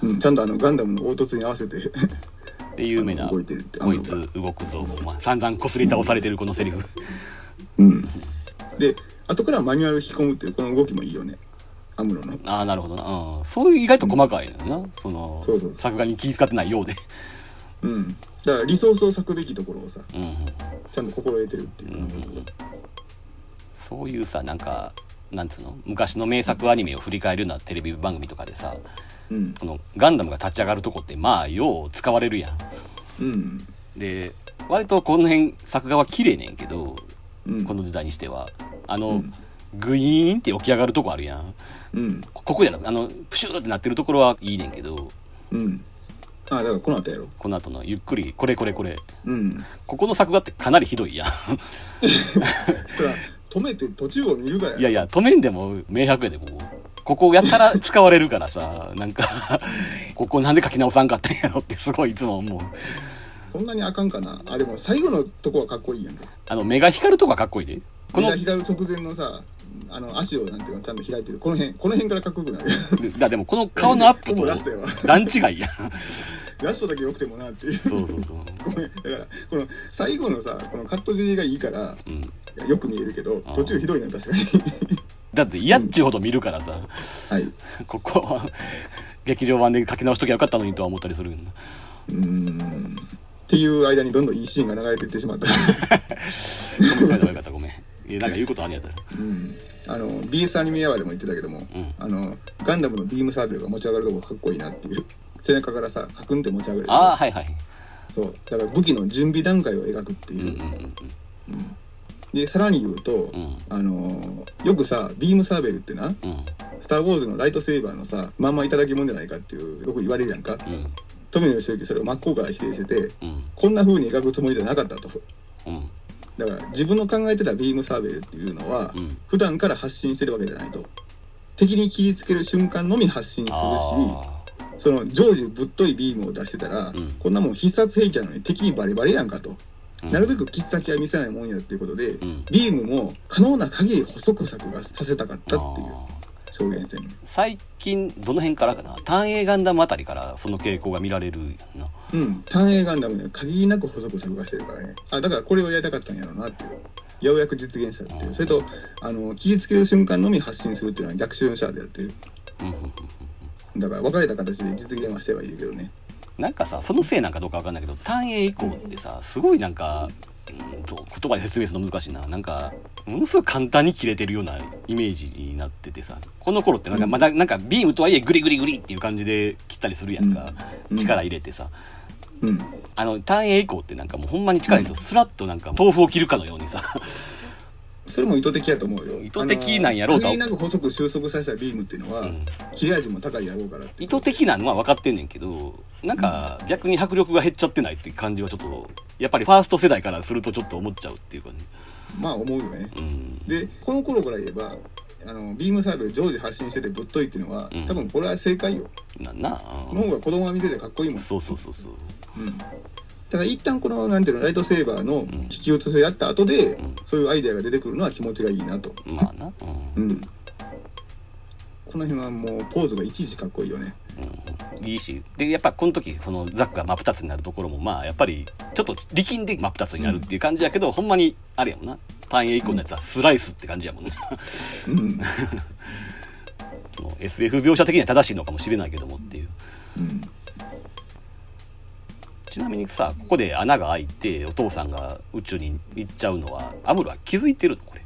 Speaker 3: うん、ちゃんとあの、ガンダムの凹凸に合わせて、
Speaker 2: で有名な
Speaker 3: 動いてるって
Speaker 2: こいつ動くぞ、まあ、散々こすり倒されてるこのセリフ
Speaker 3: うん。で、後からマニュアル引き込むっていうこの動きもいいよね。アムロの。
Speaker 2: ああなるほどな、うん、そういう意外と細かいのよな。その
Speaker 3: そうそう
Speaker 2: 作画に気遣ってないようで。
Speaker 3: うん。だからリソースを割くべきところをさ、
Speaker 2: うんうん。
Speaker 3: ちゃんと心得てるっていう。感じ
Speaker 2: そういうさなんかなんつうの？昔の名作アニメを振り返るようなテレビ番組とかでさ
Speaker 3: うん。
Speaker 2: このガンダムが立ち上がるとこってまあよう使われるやん。
Speaker 3: うん。
Speaker 2: で割とこの辺作画は綺麗ねんけど
Speaker 3: うん。
Speaker 2: この時代にしては。あの、
Speaker 3: うん。
Speaker 2: グイーンって起き上がるとこあるやん
Speaker 3: うん。
Speaker 2: ここやろあのプシューってなってるところはいいねんけど
Speaker 3: うん。あ、だからこの後やろ。
Speaker 2: この後のゆっくりこれこれこれ
Speaker 3: うん。
Speaker 2: ここの作画ってかなりひどいやん
Speaker 3: 止めて途中を見るから
Speaker 2: いやいや止めんでも明白やでもうここやったら使われるからさなんかここなんで書き直さんかったんやろってすごいいつも思う
Speaker 3: そんなにあかんかな。あ、でも最後のとこはかっこいいやんか。
Speaker 2: あの目が光るとこはかっこいいでこの
Speaker 3: 左直前のさ、あの足をなんていうのちゃんと開いてる。この辺、この辺からかっこよくなる。
Speaker 2: だでもこの顔のアップと段違いやん
Speaker 3: ラストだけ良くてもなっていう。
Speaker 2: そうそうそう
Speaker 3: ごめん。だから、この最後のさ、このカット尻がいいから、
Speaker 2: うん
Speaker 3: よく見えるけど途中ひどいな、確かに。
Speaker 2: だって嫌っちゅうほど見るからさ、
Speaker 3: はい。
Speaker 2: ここは劇場版で書き直しときゃよかったのにとは思ったりする
Speaker 3: うーん。っていう間にどんどんいいシーンが流れていってしまった。
Speaker 2: ごめんよかったごめんいやなんか言うことあんねやったら
Speaker 3: うん。あの、BS アニメアワーでも言ってたけども、
Speaker 2: うん
Speaker 3: あの、ガンダムのビームサーベルが持ち上がるとこかっこいいなっていう。背中からさ、カクンって持ち上がる。
Speaker 2: ああはいはい
Speaker 3: そう。だから武器の準備段階を描くっていう。で、さらに言うと、
Speaker 2: うん
Speaker 3: あのーよくさ、ビームサーベルってな、
Speaker 2: うん
Speaker 3: スター・ウォーズのライトセーバーのさ、まんまいただきもんじゃないかっていう、よく言われるやんか。
Speaker 2: うん
Speaker 3: 富野義行それを真っ向から否定してて、
Speaker 2: うん
Speaker 3: こんな風に描くつもりじゃなかったと。
Speaker 2: うん
Speaker 3: だから自分の考えてたビームサーベルっていうのは、
Speaker 2: うん。
Speaker 3: 普段から発信してるわけじゃないと。敵に切りつける瞬間のみ発信するし、
Speaker 2: あ
Speaker 3: その常時ぶっといビームを出してたら、
Speaker 2: うん。
Speaker 3: こんなもん必殺兵器なのに敵にバレバレやんかと。
Speaker 2: ー
Speaker 3: なるべく切っ先は見せないもんやっていうことで、
Speaker 2: ん。
Speaker 3: ビームも可能な限り細く作画させたかったっていう
Speaker 2: あー。
Speaker 3: 表現線。
Speaker 2: 最近どの辺からかな？単影ガンダムあたりからその傾向が見られるな
Speaker 3: うん、単影ガンダムで限りなく細く作画してるからね。あ、だからこれをやりたかったんやろうなっていう。ようやく実現したっていう。それと、あの、切りつける瞬間のみ発信するっていうのは逆襲のシャアでやってる。だから分かれた形で実現はしてはいるけどね。
Speaker 2: なんかさそのせいなんかどうかわかんないけど単影以降ってさすごいなんかうんと言葉で説明するの難しいななんかものすごい簡単に切れてるようなイメージになっててさこの頃ってなんかまだなんかビームとはいえグリグリグリっていう感じで切ったりするやんか、
Speaker 3: うん
Speaker 2: 力入れてさ
Speaker 3: うん。
Speaker 2: あの、単影以降ってなんかもうほんまに力入れるとスラッとなんか豆腐を切るかのようにさ、
Speaker 3: それも意図的やと思うよ。
Speaker 2: 意図的なんやろうと
Speaker 3: なく細く収束させたビームっていうのは、
Speaker 2: うん。
Speaker 3: 切れ味も高いやろうから
Speaker 2: 意図的なのは分かってんねんけど、なんか逆に迫力が減っちゃってないっていう感じはちょっと、やっぱりファースト世代からするとちょっと思っちゃうっていうかね。
Speaker 3: まあ思うよね。
Speaker 2: うん。
Speaker 3: でこの頃から言えばあのビームサーベル常時発信しててぶっといっていうのは、
Speaker 2: うん。
Speaker 3: 多分これは正解よ。
Speaker 2: な、な。あ
Speaker 3: この方が子供が見ててかっこいいもん。
Speaker 2: そうそうそうそう。
Speaker 3: うんただ一旦このなんていうのライトセーバーの引き写しをやった後で、
Speaker 2: ん
Speaker 3: そういうアイデアが出てくるのは気持ちがいいなと、
Speaker 2: まあな。う。
Speaker 3: うんん、この辺はもうポーズがいちいちかっこいいよね
Speaker 2: いいし。で、やっぱこの時、そのザックが真っ二つになるところも、まあやっぱり、ちょっと力んで真っ二つになるっていう感じやけど、ほんまに、あれやもんな。単影以降のやつはスライスって感じやもんな。
Speaker 3: うん、
Speaker 2: その SF 描写的には正しいのかもしれないけどもっていう。
Speaker 3: うん、
Speaker 2: ちなみにさ、ここで穴が開いて、お父さんが宇宙に行っちゃうのは、アムロは気づいてるの？これ。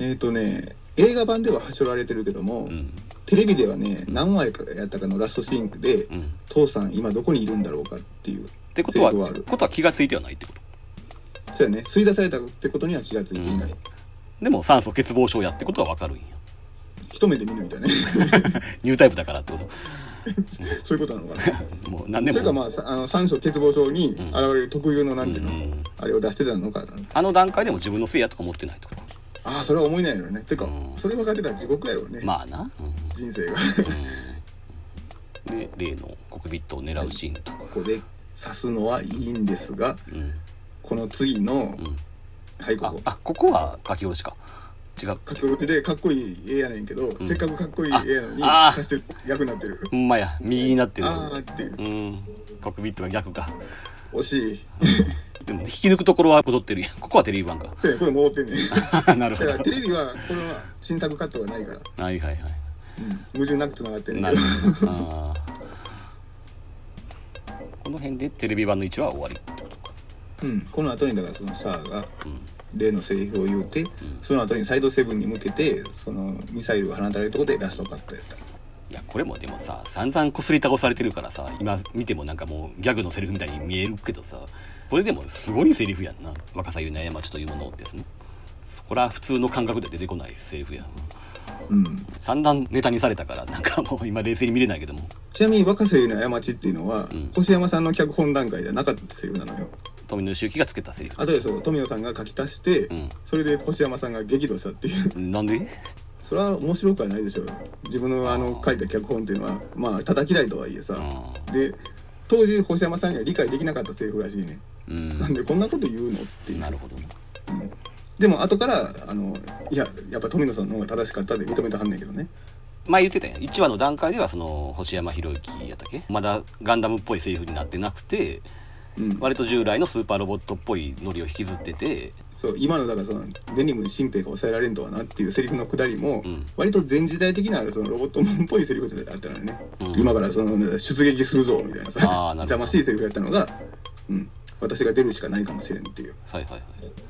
Speaker 3: えっ、とね映画版でははしょられてるけども、
Speaker 2: うん。
Speaker 3: テレビではね何話かやったかのラストシーンで、
Speaker 2: うん。
Speaker 3: 父さん今どこにいるんだろうかっていう
Speaker 2: ってことは、ことは気がついてはないってこと？
Speaker 3: そうやね吸い出されたってことには気がついていない、
Speaker 2: うんでも酸素欠乏症やってことはわかるんや。
Speaker 3: 一目で見抜いたね
Speaker 2: ニュータイプだからってこ
Speaker 3: そういうことなのかな
Speaker 2: と。もう何でも。
Speaker 3: それかまあさあの酸素欠乏症に現れる特有のなんていうの、
Speaker 2: うん
Speaker 3: あれを出してたのかな
Speaker 2: あの段階でも自分のせいやとか思ってないってこと？
Speaker 3: ああそれは思いないよねてか、
Speaker 2: うん
Speaker 3: それ分かってたら地獄やろうね、
Speaker 2: まあな。うん
Speaker 3: 人生が
Speaker 2: で、例のコックピットを狙うシーンと。
Speaker 3: ここで刺すのはいいんですが
Speaker 2: うん。
Speaker 3: この次の、
Speaker 2: うん。
Speaker 3: はいここ、
Speaker 2: ああ、ここは書き下ろしか。違う。
Speaker 3: 書き下ろしでかっこいい絵やねんけど、
Speaker 2: ん
Speaker 3: せっかくかっこいい
Speaker 2: あ
Speaker 3: 絵やのに
Speaker 2: あ
Speaker 3: してる役になってる
Speaker 2: ほんまや。右になってる。
Speaker 3: ああっていう
Speaker 2: うん。コックピットが逆か。
Speaker 3: 惜しい
Speaker 2: でも引き抜くところは戻ってるやん。ここはテレビ版か。
Speaker 3: でこれ戻ってんねん
Speaker 2: なるほど。
Speaker 3: テレビはこれは新作カットがないから、
Speaker 2: はいはいはい。
Speaker 3: うん、矛盾なくつながってんねん
Speaker 2: な
Speaker 3: けど
Speaker 2: るほど。あーこの辺でテレビ版の位置は終わりってことか。
Speaker 3: うん、この後にだからそのシャアが
Speaker 2: うん。
Speaker 3: 例のセリフを言うて、その後にサイドセブンに向けてそのミサイルが放たれるところでラストカットやった
Speaker 2: いや、これもでもさ、散々こすり倒されてるからさ、今見てもなんかもうギャグのセリフみたいに見えるけどさ、これでもすごいセリフやんな。若さゆな過ちというものってやつね。これは普通の感覚で出てこないセリフやん。
Speaker 3: うん
Speaker 2: 散々ネタにされたから、なんかもう今冷静に見れないけども、
Speaker 3: ちなみに若瀬の過ちっていうのは、
Speaker 2: うん
Speaker 3: 星山さんの脚本段階ではなかったセリフなのよ
Speaker 2: 富野周期がつけたセリフ。
Speaker 3: 後でそう富野さんが書き足して、
Speaker 2: うん。
Speaker 3: それで星山さんが激怒したっていう。
Speaker 2: なんで？
Speaker 3: それは面白くはないでしょう。よ自分のあの書いた脚本っていうのはまあ叩き台とはいえさ、
Speaker 2: う
Speaker 3: で当時星山さんには理解できなかったセリフらしいね、
Speaker 2: ん。
Speaker 3: なんでこんなこと言うのって
Speaker 2: なるほどね。
Speaker 3: うん。でも後からあのいややっぱ富野さんの方が正しかったで認めてはんねんけどね。
Speaker 2: まあ言ってたやん。1話の段階ではその、星山博之やったっけ？まだガンダムっぽいセリフになってなくて、
Speaker 3: うん。
Speaker 2: 割と従来のスーパーロボットっぽいノリを引きずってて、
Speaker 3: そう今のだからそのデニムに新兵が抑えられんとはなっていうセリフのくだりも、
Speaker 2: うん。
Speaker 3: 割と前時代的なそのロボットもんっぽいセリフだったのよね、
Speaker 2: うん。
Speaker 3: 今からその出撃するぞみたいなさ
Speaker 2: あーなるほど。
Speaker 3: 邪魔しいセリフやったのが、うん、私が出るしかないかもしれんっていう。
Speaker 2: はいはいはい。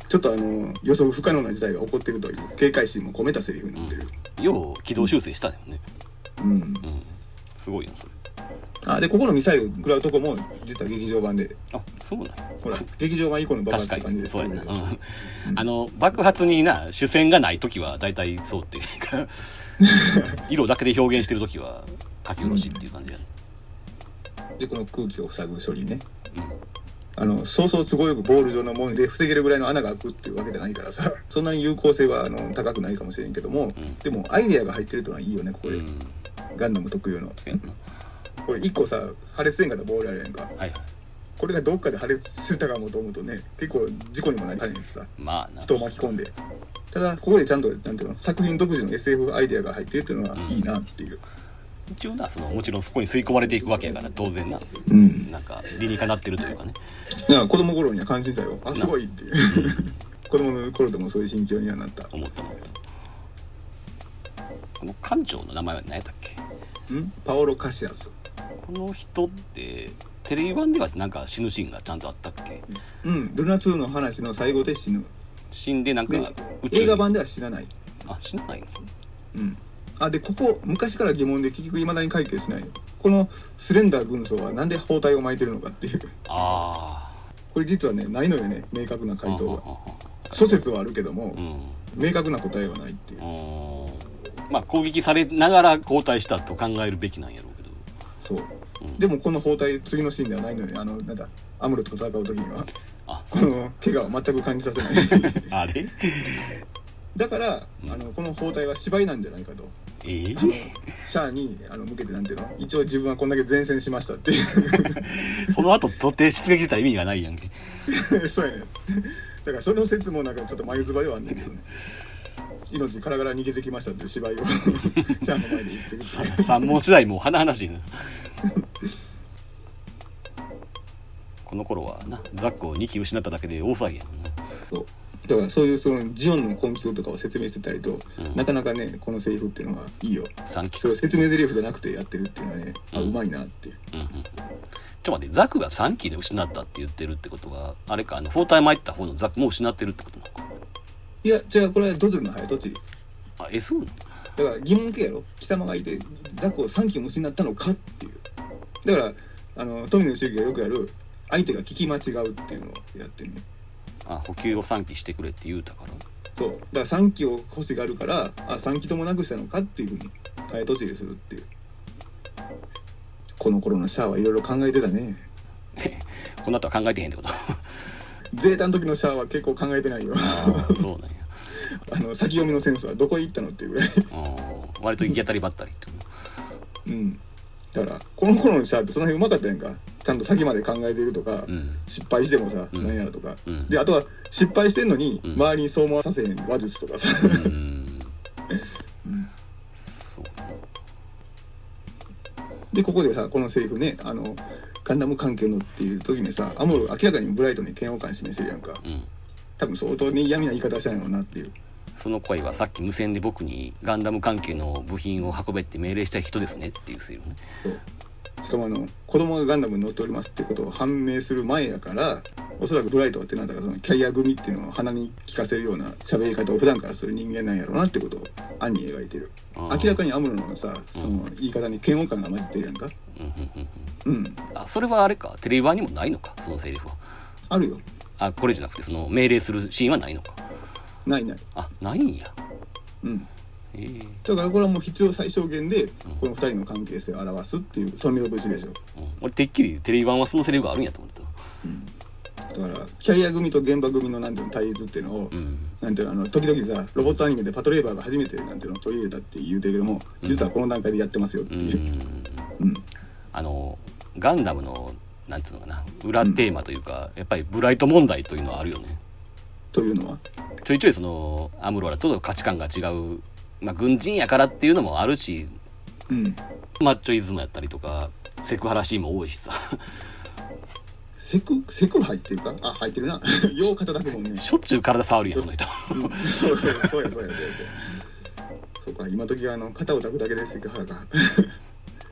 Speaker 3: ちょっとあの予測不可能な事態が起こってるという警戒心も込めたセリフになってる、
Speaker 2: よう軌道修正したよね。
Speaker 3: うん。
Speaker 2: うん。すごいな、それ。
Speaker 3: あでここのミサイル食らうとこも実は劇場版で
Speaker 2: あ、そうなんや。
Speaker 3: ほら劇場版以降の爆発って感じです
Speaker 2: そうやな。うん。あの、爆発にな、主戦がない時は大体そうっていうか、色だけで表現してる時は書き下ろしっていう感じやね。
Speaker 3: でこの空気を塞ぐ処理ねあのそうそう都合よくボール状のもので防げるぐらいの穴が開くっていうわけじゃないからさそんなに有効性はあの高くないかもしれんけども、でもアイデアが入ってるというのはいいよねここで、
Speaker 2: うん。うん。
Speaker 3: ガンダム特有の。これ1個さ破裂せんかったボールあるやんか。
Speaker 2: はいはい。
Speaker 3: これがどっかで破裂したかもと思うとね結構事故にもなりかねんしさ。
Speaker 2: まあな。
Speaker 3: 人を巻き込んで。ただここでちゃんとなんていうの作品独自の SF アイデアが入ってるっていうのはいいなっていう。
Speaker 2: 一応な、その、もちろんそこに吸い込まれていくわけやから、当然な。
Speaker 3: うん。
Speaker 2: なんか、理にかなってるというかね。
Speaker 3: 子供頃には感心したよ。あすごいっていう。子供の頃でもそういう心境にはなった。
Speaker 2: 思った思った。この館長の名前は何やったっけ？
Speaker 3: ん？パオロ・カシアス
Speaker 2: この人って、テレビ版ではなんか死ぬシーンがちゃんとあったっけ？
Speaker 3: うん。ルナ2の話の最後で死ぬ。
Speaker 2: 死んでなんか
Speaker 3: で
Speaker 2: 宇宙に。
Speaker 3: 映画版では死なない。
Speaker 2: あ死なないんですね。
Speaker 3: うん。あでここ昔から疑問で結局いまだに解決しない。ここのスレンダー軍曹はなんで包帯を巻いてるのかっていう。
Speaker 2: あ
Speaker 3: これ実はねないのよね明確な
Speaker 2: あ
Speaker 3: 回答が諸説はあるけども
Speaker 2: うん。
Speaker 3: 明確な答えはないっていう。
Speaker 2: うん。まあ攻撃されながら交代したと考えるべきなんやろ
Speaker 3: そう。
Speaker 2: うん。
Speaker 3: でもこの包帯次のシーンではないのよ。ねあのなんだアムロと戦う時には。
Speaker 2: あ
Speaker 3: この怪我を全く感じさせない。
Speaker 2: あれ？
Speaker 3: だから
Speaker 2: うん。
Speaker 3: あのこの包帯は芝居なんじゃないかと。
Speaker 2: ええ？
Speaker 3: あのシャアにあの向けてなんていうの？一応自分はこんだけ前線しましたっていう。
Speaker 2: その後とって出撃した意味がないやんけ。
Speaker 3: そうやね。だからその説もなんかちょっと眉唾ではあんねんけどね命からがら逃げてきましたっていう芝居をシャアの前で言ってるっていう
Speaker 2: 三問次第もう甚だしいなこの頃はなザックを2機失っただけで大騒ぎやもんな。
Speaker 3: そう。だからそういうそのジオンの根拠とかを説明してたりと、
Speaker 2: うん。
Speaker 3: なかなかねこのセリフっていうのはいいよ。
Speaker 2: 3機
Speaker 3: そ説明台詞じゃなくてやってるっていうのはね、あ
Speaker 2: う
Speaker 3: うん。まいなって。いう
Speaker 2: うんうん。ちょっと待ってザクが3機で失ったって言ってるってことはあれかあの包帯巻いた方のザクも失ってるってことなのか
Speaker 3: いや違うこれはドズルの早とち？り
Speaker 2: あえそうなの？
Speaker 3: だから疑問形やろ？貴様がいてザクを3機も失ったのかっていう。だからあの富野周樹がよくやる相手が聞き間違うっていうのをやってるね
Speaker 2: あ補給を3機してくれって言うたから？
Speaker 3: そう。だから3機を欲しがるからあ3機ともなくしたのかっていうふうに早とちりするっていう。この頃のシャアはいろいろ考えてたね。
Speaker 2: この後は考えてへんってこと
Speaker 3: ゼータの時のシャアは結構考えてないよ。
Speaker 2: ああそうなんや。
Speaker 3: あの先読みのセンスはどこへ行ったのっていうぐらい。
Speaker 2: うん割と行き当たりばったりって
Speaker 3: うん。だからこの頃のシャアってその辺うまかったやんか。ちゃんと先まで考えてるとか、
Speaker 2: うん。
Speaker 3: 失敗してもさ、
Speaker 2: うん。
Speaker 3: なんやらとか、
Speaker 2: うん。
Speaker 3: であとは失敗してんのに、
Speaker 2: うん。
Speaker 3: 周りにそう思わさせへん話術とかさ、でここでさこのセリフねあのガンダム関係のっていう時にさアムロ明らかにブライトに嫌悪感示してるやんか。
Speaker 2: うん。
Speaker 3: 多分相当に嫌味な言い方したんやろうなっていう。
Speaker 2: その声はさっき無線で僕にガンダム関係の部品を運べって命令した人ですねっていうセリフね。
Speaker 3: しかもあの子供がガンダムに乗っておりますってことを判明する前やからおそらくブライトってなんだかそのキャリア組っていうのを鼻に聞かせるような喋り方を普段からする人間なんやろうなってことを暗に描いてる。明らかにアムロのさその言い方に嫌悪感が混じってるやんか
Speaker 2: うんうんうんうん。
Speaker 3: うん。
Speaker 2: あそれはあれか？テレビ版にもないのか？そのセリフは。
Speaker 3: あるよ。
Speaker 2: あこれじゃなくてその命令するシーンはないのか？
Speaker 3: ないない。
Speaker 2: あないんや。
Speaker 3: うん。
Speaker 2: ええ
Speaker 3: だからこれはもう必要最小限でこの二人の関係性を表すっていう富野節でしょ。
Speaker 2: うん、俺てっきりテレビ版はそのセリフがあるんやと思った
Speaker 3: だからキャリア組と現場組のなんていうの対立っていうのを、
Speaker 2: うん。
Speaker 3: なんていうのあの時々さロボットアニメでパトレーバーが初めてなんていうのを取り入れたって言うてるけども実はこの段階でやってますよって
Speaker 2: う
Speaker 3: いう、
Speaker 2: ん。
Speaker 3: うん。
Speaker 2: あのガンダムのなんつうのかな裏テーマというか、やっぱりブライト問題というのはあるよね。
Speaker 3: というのは？
Speaker 2: ちょいちょいそのアムロらと価値観が違う、まあ、軍人やからっていうのもあるし
Speaker 3: うん。
Speaker 2: マッチョイズムやったりとかセクハラシーンも多いしさ
Speaker 3: セクセク入ってるか？あ入ってるな。よう肩だくもんね。
Speaker 2: しょっちゅう体触るやんこの人。
Speaker 3: うん。そうそうそうやそうやそう。やそうか今時はあの肩を抱くだけでセクハラが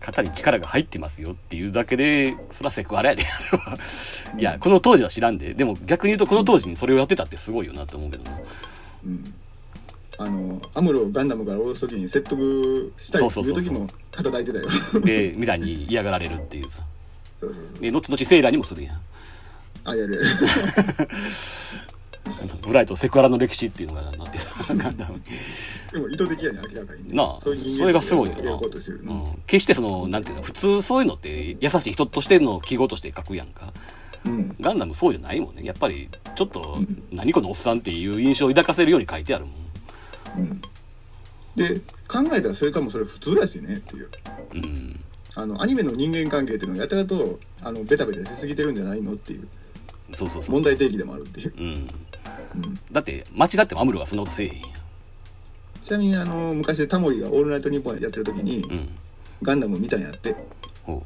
Speaker 2: 肩に力が入ってますよっていうだけでそらセクハラやであれは。いやこの当時は知らんで。でも逆に言うとこの当時にそれをやってたってすごいよなって思うけどね
Speaker 3: うん。あのアムロをガンダムから下ろす時に説得したりする時も肩抱いてたよ。
Speaker 2: でミラに嫌がられるっていうさで後々セーラーにもするやん。
Speaker 3: あやる。や る
Speaker 2: ブライトセクハラの歴史っていうのがなってた ガンダムに。
Speaker 3: でも意図的やね明らかにね。
Speaker 2: なあ
Speaker 3: そ
Speaker 2: れがすごいよな。
Speaker 3: う
Speaker 2: ん、決してそのなんていうの普通そういうのって優しい人としての記号として書くやんか。
Speaker 3: うん。
Speaker 2: ガンダムそうじゃないもんね。やっぱりちょっと何このおっさんっていう印象を抱かせるように書いてあるもん。
Speaker 3: うん。で考えたらそれかもそれ普通だしねっていう。
Speaker 2: うん
Speaker 3: あのアニメの人間関係っていうのをやたらとあのベタベタしすぎてるんじゃないのっていう。
Speaker 2: そうそうそう。
Speaker 3: 問題提起でもあるっていう、
Speaker 2: うん。
Speaker 3: うん、
Speaker 2: だって間違ってもアムロがそんなことせえへんや
Speaker 3: ちなみにあの昔タモリが「オールナイトニッポン」やってる時に
Speaker 2: うん。
Speaker 3: ガンダム見たんやって。
Speaker 2: ほ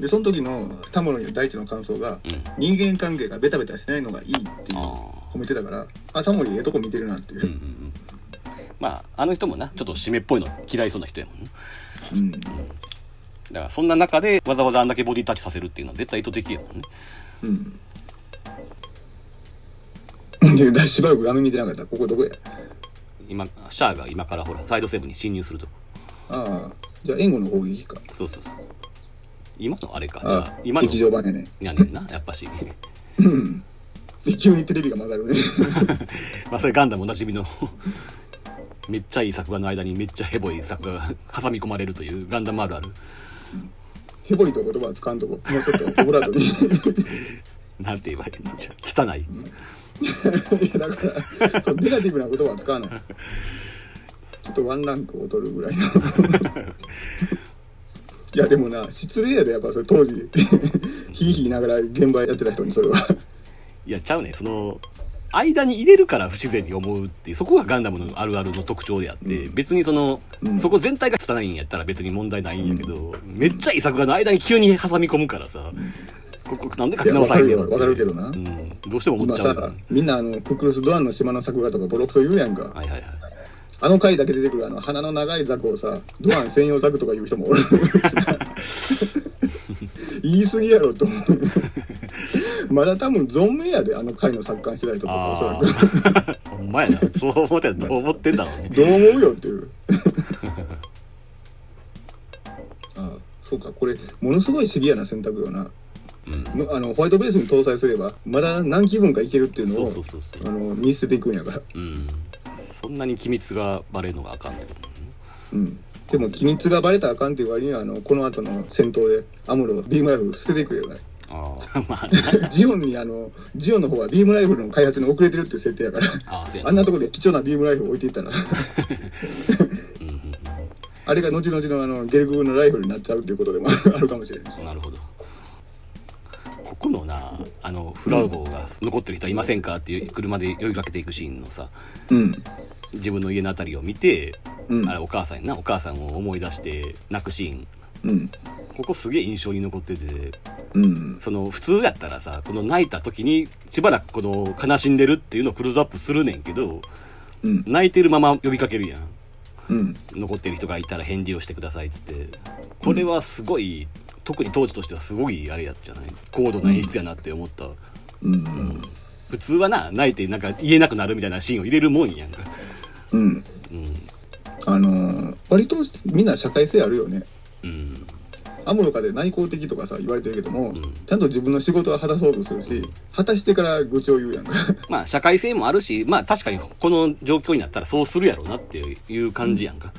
Speaker 3: でその時のタモリの第一の感想が
Speaker 2: ううん。
Speaker 3: 人間関係がベタベタしないのがいいっていう
Speaker 2: あ
Speaker 3: 褒めてたからあタモリええとこ見てるなっていう。
Speaker 2: あうんうんうん。まああの人もなちょっと締めっぽいの嫌いそうな人やもんね
Speaker 3: うん、
Speaker 2: だからそんな中でわざわざあんだけボディタッチさせるっていうのは絶対意図的やもんね。
Speaker 3: うん。でだしばらく画面見てなかった。ここどこや？
Speaker 2: 今シャアが今からほらサイドセブンに侵入するとこ。
Speaker 3: ああ。じゃあ援護の攻撃か。
Speaker 2: そうそうそう。今のあれか。じゃ
Speaker 3: あ
Speaker 2: あ今の
Speaker 3: 劇場版やね。
Speaker 2: やねんなやっぱし。
Speaker 3: うん。で急にテレビが曲がるね。
Speaker 2: まあそれガンダムおなじみのめっちゃいい作画の間にめっちゃヘボい作画が挟み込まれるというガンダムあるある
Speaker 3: ヘボリと言葉は使わんとこ。もうちょっとオブラートに。
Speaker 2: なんて言えばいいの？じゃあ汚い。
Speaker 3: いやだからネガティブな言葉は使わない。ちょっとワンランク劣るぐらいの。いやでもな失礼やでやっぱそれ当時。ひいひいながら現場やってた人にそれは。い
Speaker 2: やちゃうねその間に入れるから不自然に思うっていうそこがガンダムのあるあるの特徴であって、別にその、
Speaker 3: うん。
Speaker 2: そこ全体が拙いんやったら別に問題ないんやけど、めっちゃいい作画の間に急に挟み込むからさ、ここなんで書き直さないんだよ
Speaker 3: かるけどな。
Speaker 2: うん、どうしても思
Speaker 3: 今
Speaker 2: っちゃう。
Speaker 3: みんなあのクックルス・ドアンの島の作画とかボロクソ言うやんか。
Speaker 2: はいはいはい。
Speaker 3: あの回だけ出てくるあの鼻の長いザクをさドアン専用ザクとか言う人もおる。言い過ぎやろと思う まだ多分存命やであの回の作家してた人とかおそら
Speaker 2: あ
Speaker 3: く。
Speaker 2: あ ほんまやな。そう思ってど う思ってんだろうね。
Speaker 3: どう思うよっていう。ああそうか。これものすごいシビアな選択よな。
Speaker 2: うん。
Speaker 3: のあのホワイトベースに搭載すればまだ何気分かいけるっていうのを
Speaker 2: そうそうそうそう。
Speaker 3: あの見捨てていくんやから。
Speaker 2: うん。そんなに機密がバレるのがあかんってこと
Speaker 3: うん。でも機密がバレたらあかんっていう割にはあのこの後の戦闘でアムロビームライフル捨てていくよね
Speaker 2: ああ まあな。
Speaker 3: ジオンにあのジオンの方はビームライフルの開発に遅れてるっていう設定やから。
Speaker 2: ああ
Speaker 3: んなところで貴重なビームライフル置いていったらあれが後々のあのゲルグのライフルになっちゃうっていうことでもあるかもしれない
Speaker 2: なるほど。ここのなあのフラウボーが残ってる人はいませんかっていう車で呼びかけていくシーンのさ
Speaker 3: うん。
Speaker 2: 自分の家のあたりを見て、
Speaker 3: うん。
Speaker 2: あれお母さんやなお母さんを思い出して泣くシーン
Speaker 3: うん。
Speaker 2: ここすげえ印象に残ってて
Speaker 3: うん。
Speaker 2: その普通やったらさこの泣いた時にしばらくこの悲しんでるっていうのをクローズアップするねんけど
Speaker 3: うん。
Speaker 2: 泣いてるまま呼びかけるやん。
Speaker 3: うん。
Speaker 2: 残ってる人がいたら返事をしてくださいっつって。これはすごい、特に当時としてはすごいあれやっじゃない？高度な演出やなって思った、
Speaker 3: うん。
Speaker 2: 普通はな泣いてなんか言えなくなるみたいなシーンを入れるもんやんか。
Speaker 3: うん。
Speaker 2: うん。
Speaker 3: あのー割とみんな社会性あるよね
Speaker 2: うん。
Speaker 3: アムロかで内向的とかさ言われてるけども、
Speaker 2: ん。
Speaker 3: ちゃんと自分の仕事は果たそうとするし果たしてから愚痴を言うやんか。
Speaker 2: まあ社会性もあるしまあ確かにこの状況になったらそうするやろうなっていう感じやんか、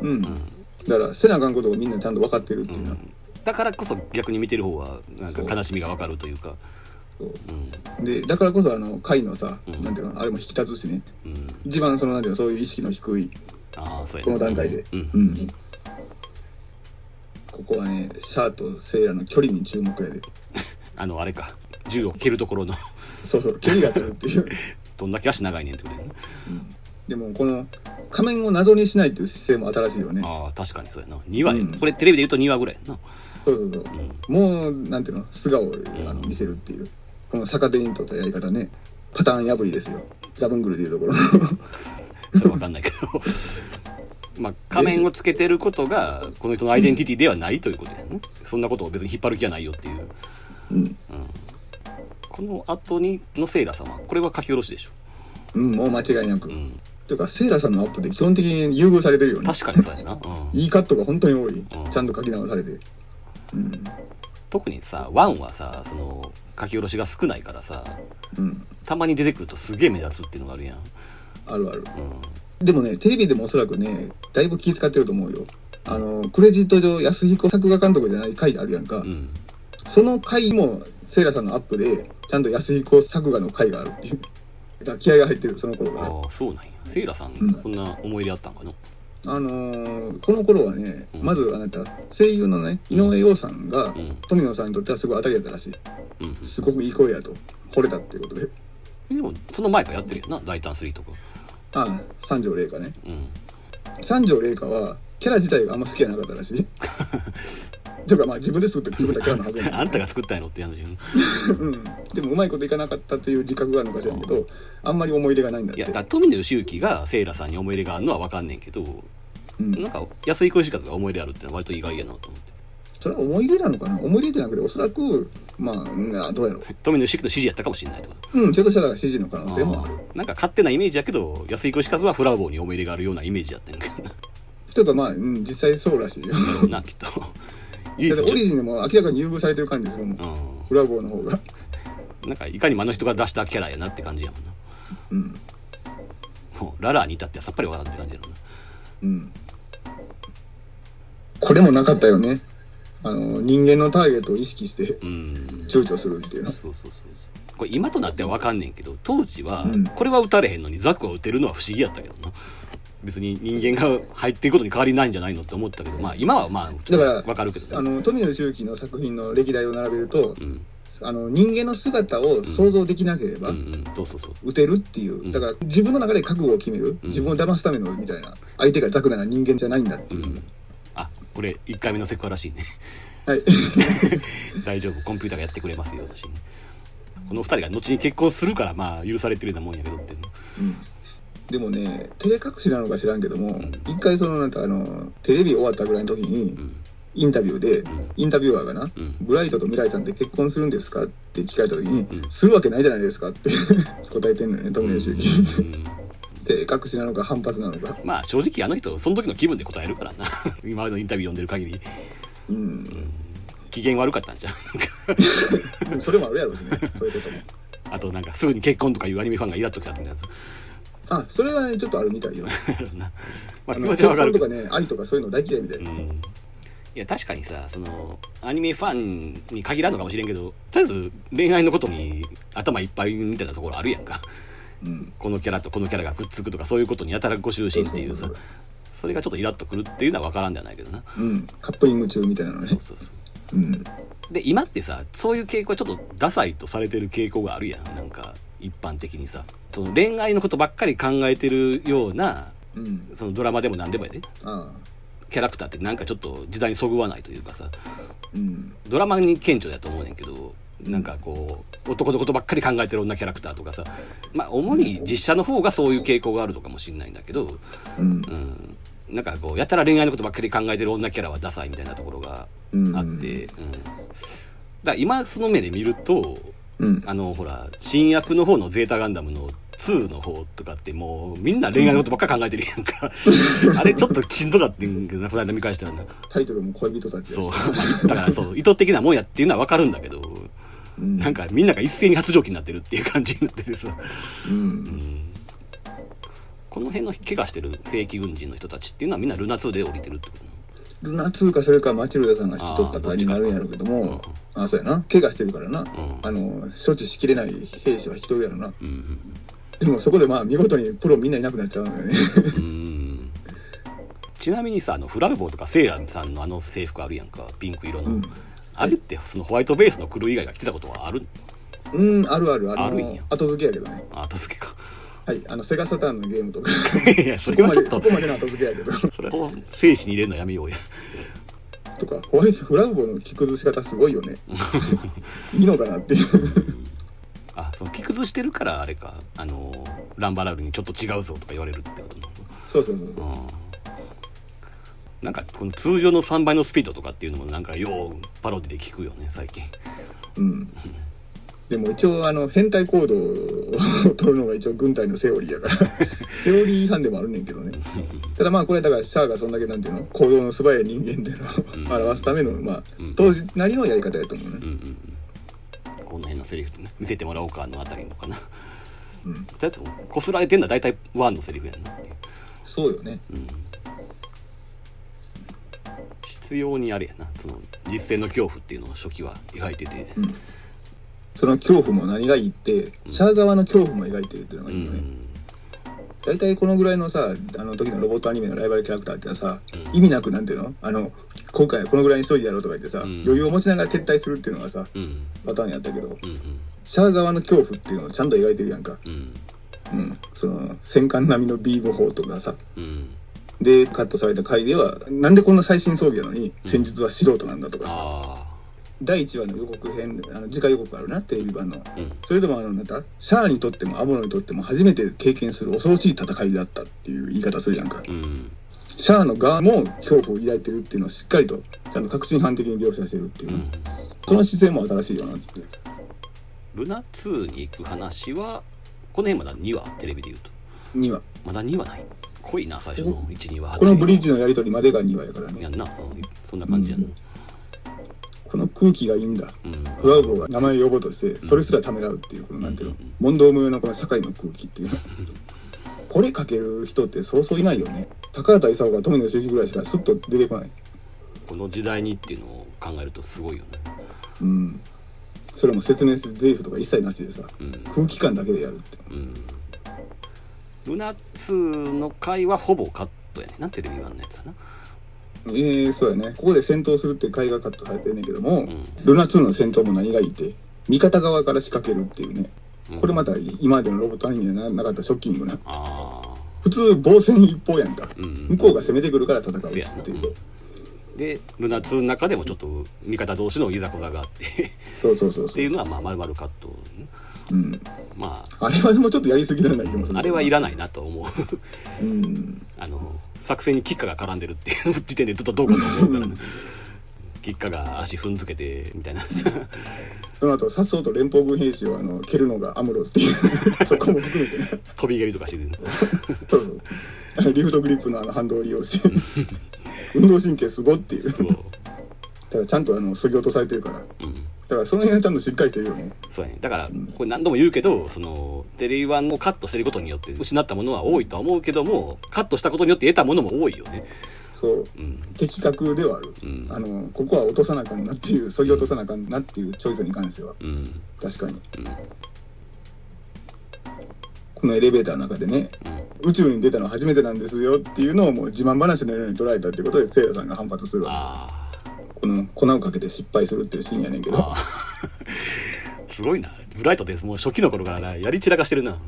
Speaker 3: うん、だからせなあかんことをみんなちゃんと分かってるっていうな、
Speaker 2: だからこそ逆に見てる方はなんか悲しみがわかるというか。
Speaker 3: そう。でだからこそあの会のさ、
Speaker 2: うん。
Speaker 3: なんていうのあれも引き立つしね。
Speaker 2: うん。
Speaker 3: 一番そのなんていうのそういう意識の低い
Speaker 2: ああそうや
Speaker 3: この段階で、
Speaker 2: うん。
Speaker 3: うんここはねシャアとセイラの距離に注目やで。
Speaker 2: あのあれか。銃を蹴るところの。
Speaker 3: そうそう距離が取るっていう。
Speaker 2: どんだけ足長いねんってことやね。
Speaker 3: でもこの仮面を謎にしないっていう姿勢も新しいよね。
Speaker 2: ああ確かにそうやな。2話や、
Speaker 3: うん。
Speaker 2: これテレビで言うと2話ぐらいやな。
Speaker 3: そうそうそう、もうなんていうの素顔をあの見せるっていう。この逆手に取ったやり方ね。パターン破りですよ。ザブングルでいうところ
Speaker 2: それわかんないけどまあ仮面をつけてることがこの人のアイデンティティではないということやね、そんなことを別に引っ張る気はないよっていう。
Speaker 3: うん、
Speaker 2: この後にのセイラ様これは書き下ろしでしょ、
Speaker 3: うん、もう間違いなく、
Speaker 2: うん、
Speaker 3: というかセイラさんのアップで基本的に優遇されてるよね
Speaker 2: 確かにそうやな、うん、
Speaker 3: いいカットが本当に多い、
Speaker 2: ん。
Speaker 3: ちゃんと書き直されて。うん。
Speaker 2: 特にさワンはさその書き下ろしが少ないからさ
Speaker 3: うん。
Speaker 2: たまに出てくるとすげえ目立つっていうのがあるやん、
Speaker 3: あるある。
Speaker 2: う
Speaker 3: でもねテレビでもおそらくねだいぶ気遣ってると思うよ。あのクレジット上安彦作画監督じゃない回あるやんか、
Speaker 2: んうん、
Speaker 3: その回もセイラさんのアップでちゃんと安彦作画の回があるっていう。だから気合が入ってるその頃から
Speaker 2: ああそうなんや。セイラさん、
Speaker 3: うん。
Speaker 2: そんな思い入れあったんかな
Speaker 3: あのーこの頃はね、
Speaker 2: うん。
Speaker 3: まずあなた声優のね井上陽さんが、
Speaker 2: うん。
Speaker 3: 富野さんにとってはすごい当たりだったらしい。
Speaker 2: うん
Speaker 3: すごくいい声やと惚れたっていうことで。
Speaker 2: でもその前からやってるよな？大胆3とか
Speaker 3: ああ三条麗華ね。
Speaker 2: うん。
Speaker 3: 三条麗華はキャラ自体があんま好きじゃなかったらしい。というかまあ自分で作って作ったキャラのはず
Speaker 2: あんたが作ったんやろって話よ。
Speaker 3: うん、でもうまいこといかなかったという自覚があるのかしらんけどあんまり思い入れがないんだって。
Speaker 2: いやだから富野義行がセイラさんに思い入れがあるのは分かんねんけど
Speaker 3: うん、
Speaker 2: なんか安井小石方が思い入れあるってのは割と意外やなと思って
Speaker 3: それは思い入れなのかな？思い入れじゃなくておそらくまあ、どうやろ
Speaker 2: 富野義行の指示やったかもしれないとか。
Speaker 3: ううんひょっとしたら指示の可能性もある。
Speaker 2: なんか勝手なイメージやけど安井小石方はフラウボーに思い入れがあるようなイメージやったんやけど
Speaker 3: というかまあ、うん、実際そうらしいよ。
Speaker 2: なきっと。
Speaker 3: オリジンでも明らかに優遇されてる感じするもん
Speaker 2: う
Speaker 3: ブラボーの方が。
Speaker 2: んなんかいかにもあの人が出したキャラやなって感じやもんな。
Speaker 3: うん。
Speaker 2: もうララーに至ってはさっぱりわからんって感じやろな。
Speaker 3: うん。これもなかったよねあの人間のターゲットを意識して
Speaker 2: うん。
Speaker 3: 躊躇するっていう。の
Speaker 2: そうそうそうそう。これ今となっては分かんねんけど当時は
Speaker 3: うん。
Speaker 2: これは撃たれへんのにザクは撃てるのは不思議やったけどな。別に人間が入っていくことに変わりないんじゃないのって思ってたけどまあ今はまあ
Speaker 3: だから
Speaker 2: 分かるけど
Speaker 3: あの富野周期の作品の歴代を並べると
Speaker 2: うん。
Speaker 3: あの人間の姿を想像できなければ、
Speaker 2: うん。うん。そうそうそう。
Speaker 3: 撃てるっていう。うん。だから自分の中で覚悟を決める、
Speaker 2: うん。
Speaker 3: 自分を騙すためのみたいな。相手がザクなら人間じゃないんだっていう、
Speaker 2: うん。あこれ1回目のセクハラシーンね。
Speaker 3: はい。
Speaker 2: 大丈夫。コンピューターがやってくれますよシーンねこの2人が後に結婚するからまあ許されてるようなもんやけどって
Speaker 3: うん。でもね照れ隠しなのか知らんけども、
Speaker 2: ん。
Speaker 3: 一回そのなんかあのテレビ終わったぐらいの時に
Speaker 2: うん。
Speaker 3: インタビューで、
Speaker 2: ん。
Speaker 3: インタビュアーがな、
Speaker 2: うん。
Speaker 3: ブライトと未来さんって結婚するんですかって聞かれた時に、
Speaker 2: うん。
Speaker 3: するわけないじゃないですかって 答えてんのよね富野周期
Speaker 2: うん
Speaker 3: 照れ隠しなのか反発なのか。
Speaker 2: まあ正直あの人その時の気分で答えるからな。今までのインタビュー読んでる限り。
Speaker 3: うん、
Speaker 2: 機嫌悪かったんじゃんか
Speaker 3: それもあるやろうしね。そういうことも。
Speaker 2: あとなんかすぐに結婚とかいうアニメファンがイラっときたみたいな
Speaker 3: あそれはねちょっとあるみたいよ。
Speaker 2: な。まあ気持ちはわかる
Speaker 3: とかね愛とかそういうの大嫌いみたいな、
Speaker 2: うん。いや確かにさそのアニメファンに限らんのかもしれんけどとりあえず恋愛のことに頭いっぱいみたいなところあるやんか
Speaker 3: うん。
Speaker 2: このキャラとこのキャラがくっつくとかそういうことにやたらご就寝っていうさ
Speaker 3: そ
Speaker 2: れがちょっとイラッとくるっていうのは分からんではないけどな。
Speaker 3: うん、カップリング中みたいなのね。
Speaker 2: そうそうそう。
Speaker 3: うん。
Speaker 2: で今ってさそういう傾向はちょっとダサいとされてる傾向があるやん。なんか一般的にさ。その恋愛のことばっかり考えてるような
Speaker 3: うん。
Speaker 2: そのドラマでも何でもやで。
Speaker 3: ああ。
Speaker 2: キャラクターってなんかちょっと時代にそぐわないというかさ。
Speaker 3: うん。
Speaker 2: ドラマに顕著だと思うねんけどなんかこう男のことばっかり考えてる女キャラクターとかさ。まあ主に実写の方がそういう傾向があるのかもしれないんだけど。
Speaker 3: うん。
Speaker 2: うん。なんかこうやたら恋愛のことばっかり考えてる女キャラはダサいみたいなところが
Speaker 3: うん
Speaker 2: あって、うん。だから今その目で見ると
Speaker 3: うん。
Speaker 2: あのほら新薬の方のゼータガンダムの2の方とかってもうみんな恋愛のことばっかり考えてるやんか。あれちょっとしんどかってんけどなこの間見返したらな。
Speaker 3: タイトルも恋人たち
Speaker 2: そう。だからそう意図的なもんやっていうのはわかるんだけど
Speaker 3: うん。
Speaker 2: なんかみんなが一斉に発情期になってるっていう感じになっててさ。
Speaker 3: うん。
Speaker 2: この辺の怪我してる正規軍人の人たちっていうのはみんなルナ2で降りてるってこと
Speaker 3: ルナ2かそれかマチルダさんが引き取ったかになるんやろうけどもあそうやな。怪我してるからな、
Speaker 2: ん。
Speaker 3: あの処置しきれない兵士は引き取るやろな。
Speaker 2: うんうん
Speaker 3: でもそこでまあ見事にプロみんないなくなっちゃうのよね。
Speaker 2: うんうん。ちなみにさあのフラグボーとかセーラーさんのあの制服あるやんか。ピンク色の、
Speaker 3: うん
Speaker 2: あれってそのホワイトベースのクルー以外が着てたことはある？
Speaker 3: うんあるあるあの
Speaker 2: あるんや。
Speaker 3: 後付けやけどね。
Speaker 2: あ後付けか。
Speaker 3: はいあのセガサターンのゲームとか。
Speaker 2: いやそ
Speaker 3: そこま
Speaker 2: れはちょっと
Speaker 3: でそこまでの後付けやけど。
Speaker 2: それを精子に入れるのやめようや。
Speaker 3: とかホワイトフラグボーの着崩し方すごいよね。いいのかなっていう。
Speaker 2: あその着崩してるからあれか。あのランバラールにちょっと違うぞとか言われるってこと
Speaker 3: そうそうそう。う
Speaker 2: んなんかこの通常の3倍のスピードとかっていうのもなんかようパロディで聞くよね最近。
Speaker 3: うん。でも一応あの変態行動を取るのが一応軍隊のセオリーやから。セオリー違反でもあるねんけどね。ただまあこれだからシャアがそんだけなんていうの行動の素早い人間っていうのを表すためのまあ
Speaker 2: うん。
Speaker 3: 当時なりのやり方やと思うね。
Speaker 2: うんうんうん。この辺のセリフね見せてもらおうかのあたりのかな。
Speaker 3: うん。
Speaker 2: とりあえずこすられてんのは大体ワンのセリフやんな
Speaker 3: そうよね
Speaker 2: 必要にあれやな。その実践の恐怖っていうのを初期は描いてて。
Speaker 3: その恐怖も何がいいってシャア側の恐怖も描いてるっていうの
Speaker 2: う
Speaker 3: がいいよね、
Speaker 2: ん。
Speaker 3: 大体このぐらいのさあの時のロボットアニメのライバルキャラクターってのはさ、
Speaker 2: うん。
Speaker 3: 意味なくなんていうの？あの今回はこのぐらいにしといてやろうとか言ってさ、
Speaker 2: うん。
Speaker 3: 余裕を持ちながら撤退するっていうのがさ
Speaker 2: うん。うん
Speaker 3: パターンやったけど
Speaker 2: うん。
Speaker 3: シャア側の恐怖っていうのをちゃんと描いてるやんか、
Speaker 2: うん。
Speaker 3: うん、その戦艦並みのビーム砲とかさ
Speaker 2: うん
Speaker 3: でカットされた回ではなんでこんな最新装備なのに戦術は素人なんだとか。さ、
Speaker 2: あ
Speaker 3: 第1話の予告編あの次回予告あるなテレビ版の。
Speaker 2: あうん。
Speaker 3: それでもあのなんだシャアにとってもアモロにとっても初めて経験する恐ろしい戦いだったっていう言い方するやんか。
Speaker 2: うん。
Speaker 3: シャアの側も恐怖を抱いてるっていうのをしっかりとちゃんと確信犯的に描写してるっていう。う、
Speaker 2: ん。
Speaker 3: その姿勢も新しいよなって
Speaker 2: ルナ2に行く話はこの辺まだ2話テレビで言うと。
Speaker 3: 2話。
Speaker 2: まだ2話ない濃いな最初の12話。
Speaker 3: このブリッジのやり取りまでが2話やからね。
Speaker 2: やんな、うん。そんな感じやん。な、
Speaker 3: この空気がいいんだ。
Speaker 2: うん。
Speaker 3: フラウボが名前を呼ぼうとしてそれすらためらうっていうこのなんていうの問答無用のこの社会の空気っていう。のこれかける人ってそうそういないよね。高畑勲が富野義行ぐらいしかスッと出てこない。
Speaker 2: この時代にっていうのを考えるとすごいよね。
Speaker 3: うん。それも説明するゼリフとか一切なしでさ
Speaker 2: うん。
Speaker 3: 空気感だけでやるって。
Speaker 2: うんルナ2の回はほぼカットやねん。なテレビ版のやつはな。
Speaker 3: えー、そうやね。ここで戦闘するって回がカットされてるねんけども、
Speaker 2: ん。
Speaker 3: ルナ2の戦闘も何がいいって味方側から仕掛けるっていうね。
Speaker 2: うん。
Speaker 3: これまた今までのロボットアニメにはななかったショッキングな。普通防戦一方やんか、
Speaker 2: うん。
Speaker 3: 向こうが攻めてくるから戦うっていう。
Speaker 2: でルナ2の中でもちょっと味方同士のいざこざがあって。
Speaker 3: そうそうそうそう。
Speaker 2: っていうのはまあ丸々カット
Speaker 3: うん。
Speaker 2: ま
Speaker 3: あ。れはでもちょっとやりすぎなんだけど
Speaker 2: ああれはいらないなと思う。
Speaker 3: うん。
Speaker 2: あの作戦にキッカが絡んでるっていう時点でずっとどうかと思うから。ねキッカが足踏んづけてみたいな。
Speaker 3: その後さっそうと連邦軍兵士をあの蹴るのがアムロスっていう。そこも含めて。ね
Speaker 2: 飛び蹴りとかしてる。
Speaker 3: そうリフトグリップのあの反動を利用して。運動神経すごっていう。
Speaker 2: そう、
Speaker 3: ただちゃんとあの削ぎ落とされてるから。だ
Speaker 2: うん、
Speaker 3: からその辺はちゃんとしっかりしてるよね。
Speaker 2: そうやね。だからこれ何度も言うけどそのテレビ版をカットしてることによって失ったものは多いとは思うけどもカットしたことによって得たものも多いよね。
Speaker 3: そう。
Speaker 2: うん。
Speaker 3: 的確ではある、
Speaker 2: うん。
Speaker 3: あのここは落とさなあかんなっていう削ぎ落とさなあかんなっていうチョイスに関しては。
Speaker 2: うん。
Speaker 3: 確かに。
Speaker 2: うん。
Speaker 3: このエレベーターの中でね宇宙に出たの初めてなんですよっていうのをもう自慢話のように捉えたっていうことでせいやさんが反発するわ
Speaker 2: あ
Speaker 3: けこの粉をかけて失敗するっていうシーンやねんけど。
Speaker 2: ーあ。ー すごいな。ブライトです。もう初期の頃からな。やり散らかしてるな。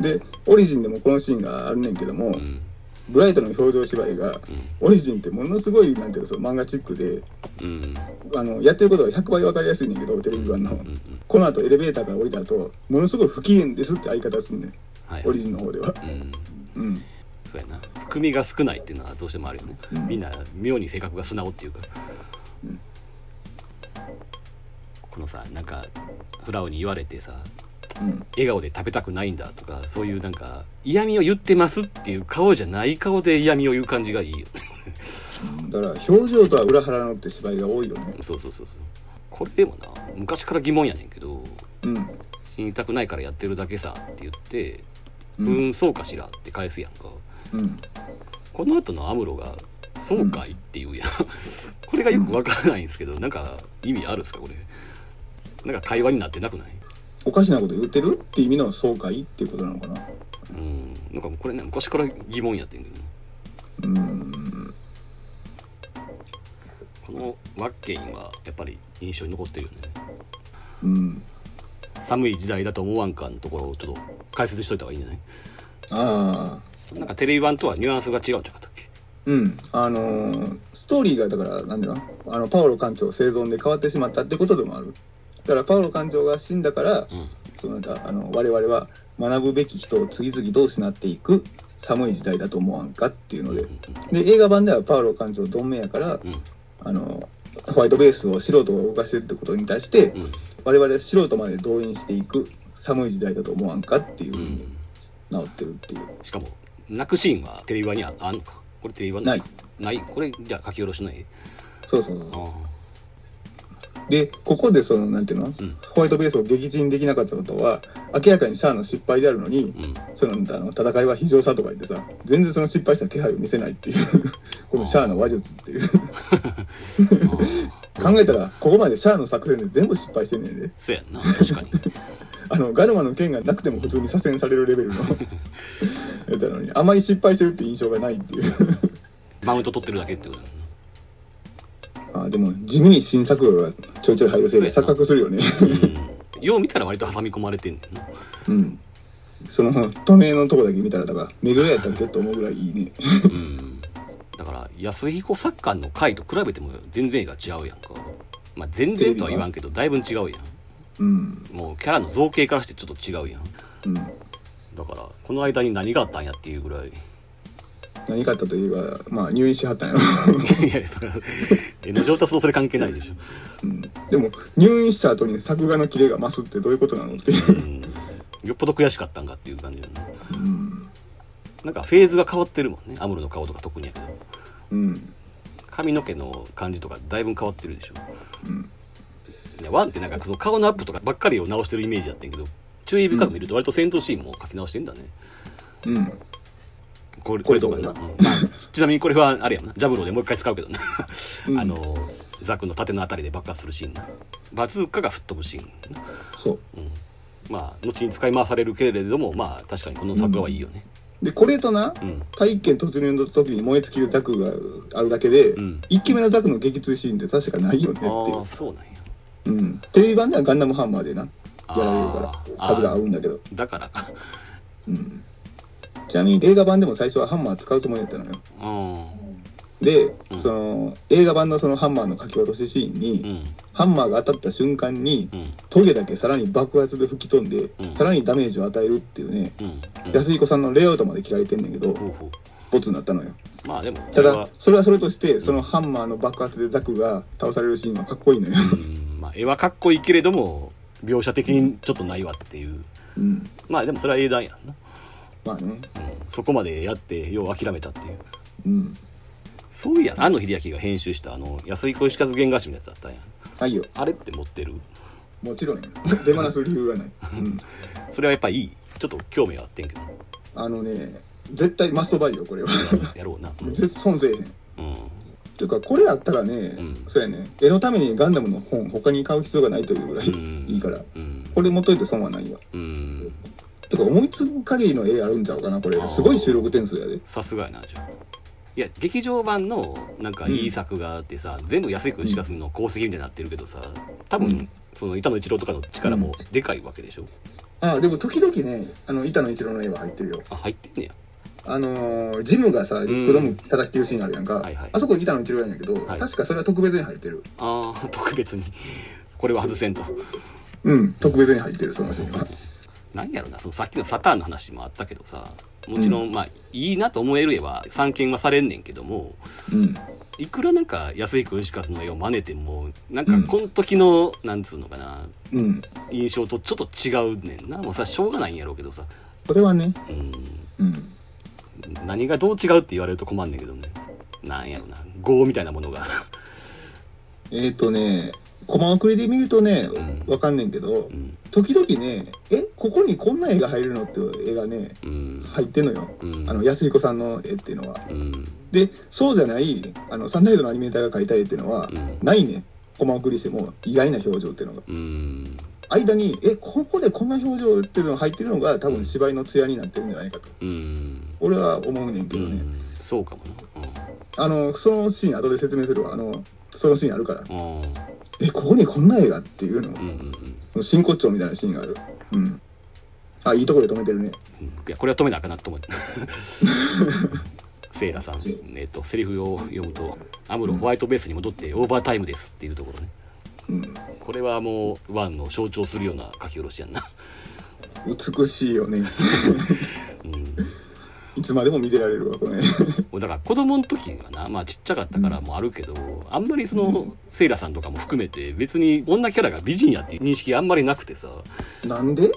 Speaker 3: でオリジンでもこのシーンがあるねんけども、
Speaker 2: うん。
Speaker 3: ブライトの表情芝居が、オリジンってものすごいなんていうのその漫画チックで
Speaker 2: うん。
Speaker 3: あのやってることが100倍分かりやすいねんけどテレビ版の、
Speaker 2: うんうん
Speaker 3: この後エレベーターから降りた後ものすごい不機嫌ですって相方すんねん。
Speaker 2: はい。
Speaker 3: オリジンの方では。
Speaker 2: うん。
Speaker 3: うん
Speaker 2: そうやな。含みが少ないっていうのはどうしてもあるよね、
Speaker 3: うん。
Speaker 2: みんな妙に性格が素直っていうか、このさなんかフラオに言われてさ
Speaker 3: うん。
Speaker 2: 笑顔で食べたくないんだとかそういうなんか嫌味を言ってますっていう顔じゃない顔で嫌味を言う感じがいいよね。
Speaker 3: だから表情とは裏腹のって芝居が多いよね。
Speaker 2: そうそうそうそう。これでもな昔から疑問やねんけど
Speaker 3: うん。
Speaker 2: 死にたくないからやってるだけさって言って「
Speaker 3: う
Speaker 2: うんんそうかしら」って返すやんか
Speaker 3: うん。
Speaker 2: この後のアムロが「そうかい?」って言うやん。これがよくわからないんですけどなんか意味あるんですかこれ？なんか会話になってなくない？
Speaker 3: おかしなこと言ってるって意味の爽快っていうことなのかな？
Speaker 2: うん。なんかこれね昔から疑問やってんけど
Speaker 3: うん。
Speaker 2: このワッケインはやっぱり印象に残ってるよね。
Speaker 3: うん。
Speaker 2: 寒い時代だと思わんかのところをちょっと解説しといた方がいいんじゃない？
Speaker 3: ああ
Speaker 2: なんかテレビ版とはニュアンスが違うんじゃなかっけ？
Speaker 3: うん。あのーストーリーがだからなんだろうあのパオロ艦長生存で変わってしまったってことでもある。だからパオロ艦長が死んだから
Speaker 2: うん。
Speaker 3: そのあの我々は学ぶべき人を次々と失っていく寒い時代だと思わんかっていうので。で映画版ではパウロ艦長ドンメやから
Speaker 2: うん。
Speaker 3: あのホワイトベースを素人が動かしてるってことに対して
Speaker 2: うん。
Speaker 3: 我々素人まで動員していく寒い時代だと思わんかっていうふうに
Speaker 2: うん。
Speaker 3: 直ってるっていう。
Speaker 2: しかも泣くシーンはテレビ版にああんのか？これテレビ版
Speaker 3: ない。
Speaker 2: ない。これじゃあ書き下ろしの絵？
Speaker 3: そうそうそう。
Speaker 2: あ
Speaker 3: でここでそのなんていうの、
Speaker 2: うん。
Speaker 3: ホワイトベースを撃沈できなかったことは明らかにシャアの失敗であるのに、
Speaker 2: あうん。
Speaker 3: そのあの戦いは非常さとか言ってさ全然その失敗した気配を見せないっていう このシャアの話術っていう。考えたらここまでシャアの作戦で全部失敗してんねんで。
Speaker 2: そうやんな確かに。
Speaker 3: あのガルマの剣がなくても普通に左遷されるレベルの。やつなのにあまり失敗してるって印象がないっていう。
Speaker 2: マウント取ってるだけってことだよ
Speaker 3: あでも地味に新作がちょいちょい入るせいで錯覚するよね。
Speaker 2: なうん。よう見たら割と挟み込まれてんねんな
Speaker 3: うん。その透明のとこだけ見たらだから目黒やったっけと思うぐらいいいね。
Speaker 2: うん。だから安彦作家の回と比べても全然絵が違うやんか。まあ全然とは言わんけどだいぶ違うやん。
Speaker 3: うん。
Speaker 2: もうキャラの造形からしてちょっと違うやん。
Speaker 3: うん。
Speaker 2: だからこの間に何があったんやっていうぐらい
Speaker 3: 何かあったといえばまあ入院しはったんやろ、
Speaker 2: いやだから絵の上達とそれ関係ないでしょ。
Speaker 3: うん、でも入院した後に作画のキレが増すってどういうことなのっていう。
Speaker 2: うん。よっぽど悔しかったんかっていう感じだね
Speaker 3: うん。
Speaker 2: なんかフェーズが変わってるもんね。アムロの顔とか特にやけど。
Speaker 3: うん。
Speaker 2: 髪の毛の感じとかだいぶ変わってるでしょ。
Speaker 3: うん。
Speaker 2: いやワンってなんかその顔のアップとかばっかりを直してるイメージだったんやけど注意深く見ると割と戦闘シーンも書き直してんだね、
Speaker 3: うん
Speaker 2: これこれとかな、まあ、ちなみにこれはあれやな。ジャブローでもう一回使うけどな、
Speaker 3: うん。
Speaker 2: あのザクの盾のあたりで爆発するシーンな。バズーカが吹っ飛ぶシーンな。
Speaker 3: そう。
Speaker 2: まあ後に使い回されるけれどもまあ確かにこの作画はいいよね。
Speaker 3: でこれとな
Speaker 2: うん。
Speaker 3: 大気圏突入の時に燃え尽きるザクがあるだけで、
Speaker 2: うん。
Speaker 3: 一1機目のザクの撃墜シーンって確かないよねってい
Speaker 2: あ
Speaker 3: う。
Speaker 2: あそうなんや。
Speaker 3: うん、テレビ版ではガンダムハンマーでなやられるから数が合うんだけど、
Speaker 2: だから。か
Speaker 3: うん、ちなみに映画版でも最初はハンマー使うつもりだったのよ。
Speaker 2: うん。
Speaker 3: で、
Speaker 2: うん。
Speaker 3: その映画版のそのハンマーの書き下ろしシーンに、
Speaker 2: うん。
Speaker 3: ハンマーが当たった瞬間に
Speaker 2: うん。
Speaker 3: トゲだけさらに爆発で吹き飛んで、
Speaker 2: うん。
Speaker 3: さらにダメージを与えるっていうね、安彦さんのレイアウトまで切られてんねんけどボツになったのよ。
Speaker 2: まあでもこ
Speaker 3: ただそれはそれとしてそのハンマーの爆発でザクが倒されるシーンはかっこいいのよ、
Speaker 2: うん。まあ絵はかっこいいけれども描写的にちょっとないわっていう。
Speaker 3: うん、
Speaker 2: まあでもそれは英断やんな、
Speaker 3: まあね。
Speaker 2: うん、そこまでやってよう諦めたっていう。
Speaker 3: うん。
Speaker 2: そういや庵野秀明が編集したあの安井小石和原画集のやつだったん。や
Speaker 3: はいよ。
Speaker 2: あれって持ってる？
Speaker 3: もちろんよ手放す理由がない、うん、
Speaker 2: それはやっぱいい？ちょっと興味はあってんけど。
Speaker 3: あのね絶対マストバイよこれは。
Speaker 2: やろうな。うん、
Speaker 3: 絶損せえへん。
Speaker 2: うん。
Speaker 3: というかこれやったらね、
Speaker 2: ん。
Speaker 3: そうやね。絵のためにガンダムの本他に買う必要がないというぐらい
Speaker 2: うん。
Speaker 3: いいから、
Speaker 2: うん。
Speaker 3: これ持っといて損はないわ。
Speaker 2: うん
Speaker 3: てか思いつく限りの絵あるんちゃうかなこれ。すごい収録点数やで。
Speaker 2: さすがやなじゃあ。いや劇場版のなんかいい作があってさ、全部安井君しかすの功績みたいになってるけどさ多分、
Speaker 3: うん。
Speaker 2: その板野一郎とかの力もでかいわけでしょ、
Speaker 3: あでも時々ねあの板野一郎の絵は入ってるよ。
Speaker 2: あ入ってんねや。
Speaker 3: あのージムがさリップドーム叩きてるシーンあるやんか、
Speaker 2: はいはい。
Speaker 3: あそこ板野一郎やねんけど、
Speaker 2: はい。
Speaker 3: 確かそれは特別に入ってる。
Speaker 2: ああ特別に。これは外せんと。
Speaker 3: うん特別に入ってるそのシーンは
Speaker 2: なんやろなそのさっきのサターンの話もあったけどさもちろん、まあいいなと思える絵は散見はされんねんけども
Speaker 3: うん。
Speaker 2: いくらなんか安井君しかすの絵を真似てもなんかこの時の、なんつうのかな
Speaker 3: うん。
Speaker 2: 印象とちょっと違うねんな。もうさしょうがないんやろうけどさ。
Speaker 3: これはね。
Speaker 2: うん。
Speaker 3: うん。
Speaker 2: 何がどう違うって言われると困んねんけどね。なんやろな。業みたいなものが。
Speaker 3: えっ、ー、とねコマ送りで見るとね
Speaker 2: ん。
Speaker 3: わかんねんけど
Speaker 2: うん。
Speaker 3: 時々ねえここにこんな絵が入るのって絵がね
Speaker 2: うん。
Speaker 3: 入ってんのよ。
Speaker 2: うん。
Speaker 3: あの安彦さんの絵っていうのは。
Speaker 2: うん。
Speaker 3: でそうじゃないあのサンライドのアニメーターが描いた絵っていうのは
Speaker 2: うん。
Speaker 3: ないね。コマ送りしても意外な表情っていうのが。
Speaker 2: うん。
Speaker 3: 間にえここでこんな表情っていうのが入ってるのが多分芝居の艶になってるんじゃないかと。
Speaker 2: うん。
Speaker 3: 俺は思うねんけどね、
Speaker 2: うん。そうかも
Speaker 3: あのそのシーン後で説明するわ。あのそのシーンあるからえここにこんな絵がっていうの？
Speaker 2: う
Speaker 3: 真骨頂みたいなシーンがある。うん。あいいところで止めてるね。
Speaker 2: うん。いやこれは止めなあかんなと思って。セイラさん、えっとセリフを読むと「アムロホワイトベースに戻ってオーバータイムです」っていうところね。
Speaker 3: うん。
Speaker 2: これはもうワンの象徴するような書き下ろしやんな。
Speaker 3: 美しいよね つまでも見てられるわこれ。
Speaker 2: だから子供の時はなまあちっちゃかったからもあるけど、あんまりそのセイラさんとかも含めて別に女キャラが美人やっていう認識があんまりなくてさ、
Speaker 3: なんで？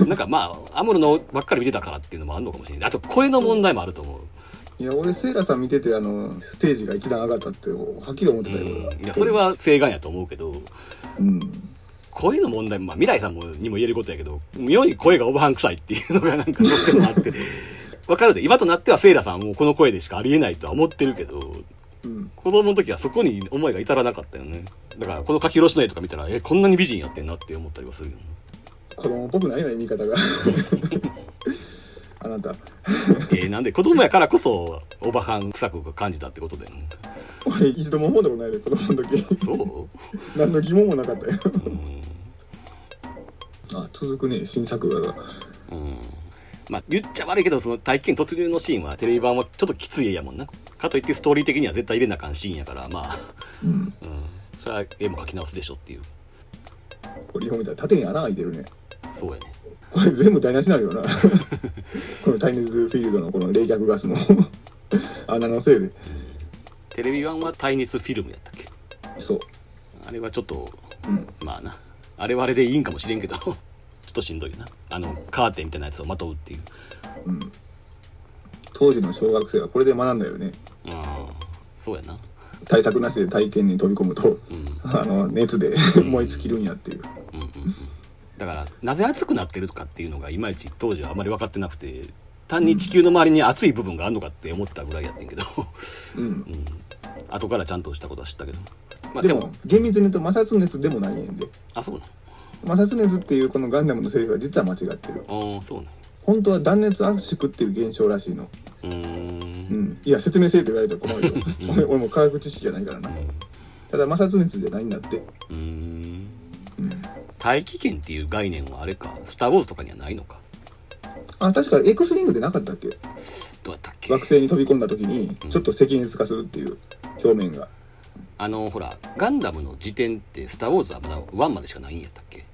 Speaker 2: うん、なんかまあアムロのばっかり見てたからっていうのもあるのかもしれない。あと声の問題もあると思う。
Speaker 3: いや俺セイラさん見ててあのステージが一段上がったってはっきり思ってたよ、
Speaker 2: うん。いやそれは正眼やと思うけど
Speaker 3: うん。
Speaker 2: 声の問題もまあ未来さんもにも言えることやけど妙に声がオーバーハン臭いっていうのがなんかどうしてもあって わかるで。今となってはセイラさんはもうこの声でしかありえないとは思ってるけど
Speaker 3: うん。
Speaker 2: 子供の時はそこに思いが至らなかったよね。だからこの書き下ろしの絵とか見たらえこんなに美人やってんなって思ったりはするよね。
Speaker 3: 子供っぽくないね見方が。あなた。
Speaker 2: えーなんで子供やからこそオーバーハン臭く感じたってことだよね。
Speaker 3: 俺一度も思ったことないで子供の時。
Speaker 2: そう？
Speaker 3: 何の疑問もなかったよ。
Speaker 2: うん。
Speaker 3: あ続くね新作画が。
Speaker 2: うんまあ言っちゃ悪いけどその体験突入のシーンはテレビ版はちょっときつい絵やもんな。かといってストーリー的には絶対入れなあかんシーンやからまあ。
Speaker 3: うん。
Speaker 2: うん。それは絵も描き直すでしょっていう。
Speaker 3: これ読めたら縦に穴開いてるね。
Speaker 2: そうやね。
Speaker 3: これ全部台無しになるよな。このタイニーズフィールドのこの冷却ガスも。穴のせいで。
Speaker 2: テレビ版は耐熱フィルムやったっけ？
Speaker 3: そう。
Speaker 2: あれはちょっと
Speaker 3: うん。
Speaker 2: まあな。あれはあれでいいんかもしれんけどっとしんどいな。あのカーテンみたいなやつをまとうっていう。
Speaker 3: うん。当時の小学生はこれで学んだよね。
Speaker 2: ああそうやな。
Speaker 3: 対策なしで体験に飛び込むと
Speaker 2: うん。
Speaker 3: あの熱で燃え尽きるんやっていう。
Speaker 2: うんうんうん。だからなぜ熱くなってるかっていうのがいまいち当時はあまり分かってなくて単に地球の周りに熱い部分があるのかって思ったぐらいやってんけど、
Speaker 3: うん。
Speaker 2: うん、後からちゃんとしたことは知ったけど。まあ
Speaker 3: でも厳密に言うと摩擦熱でもないねんで。
Speaker 2: あそうな
Speaker 3: 摩擦熱っていうこのガンダムのセリフは実は間違ってる。
Speaker 2: のああそうな
Speaker 3: 本当は断熱圧縮っていう現象らしいの。
Speaker 2: のう
Speaker 3: ん。ん。いや説明せえと言われたら困るよ。俺俺も科学知識じゃないからな。ただ摩擦熱じゃないんだって。
Speaker 2: うーん。
Speaker 3: うん。
Speaker 2: 大気圏っていう概念はあれか。スター・ウォーズとかにはないのか。
Speaker 3: あ確か X リングでなかったっけ？
Speaker 2: どうやったっけ？
Speaker 3: 惑星に飛び込んだ時にちょっと赤熱化するっていう表面が。
Speaker 2: あのほらガンダムの時点ってスター・ウォーズはまだ1までしかないんやったっけ？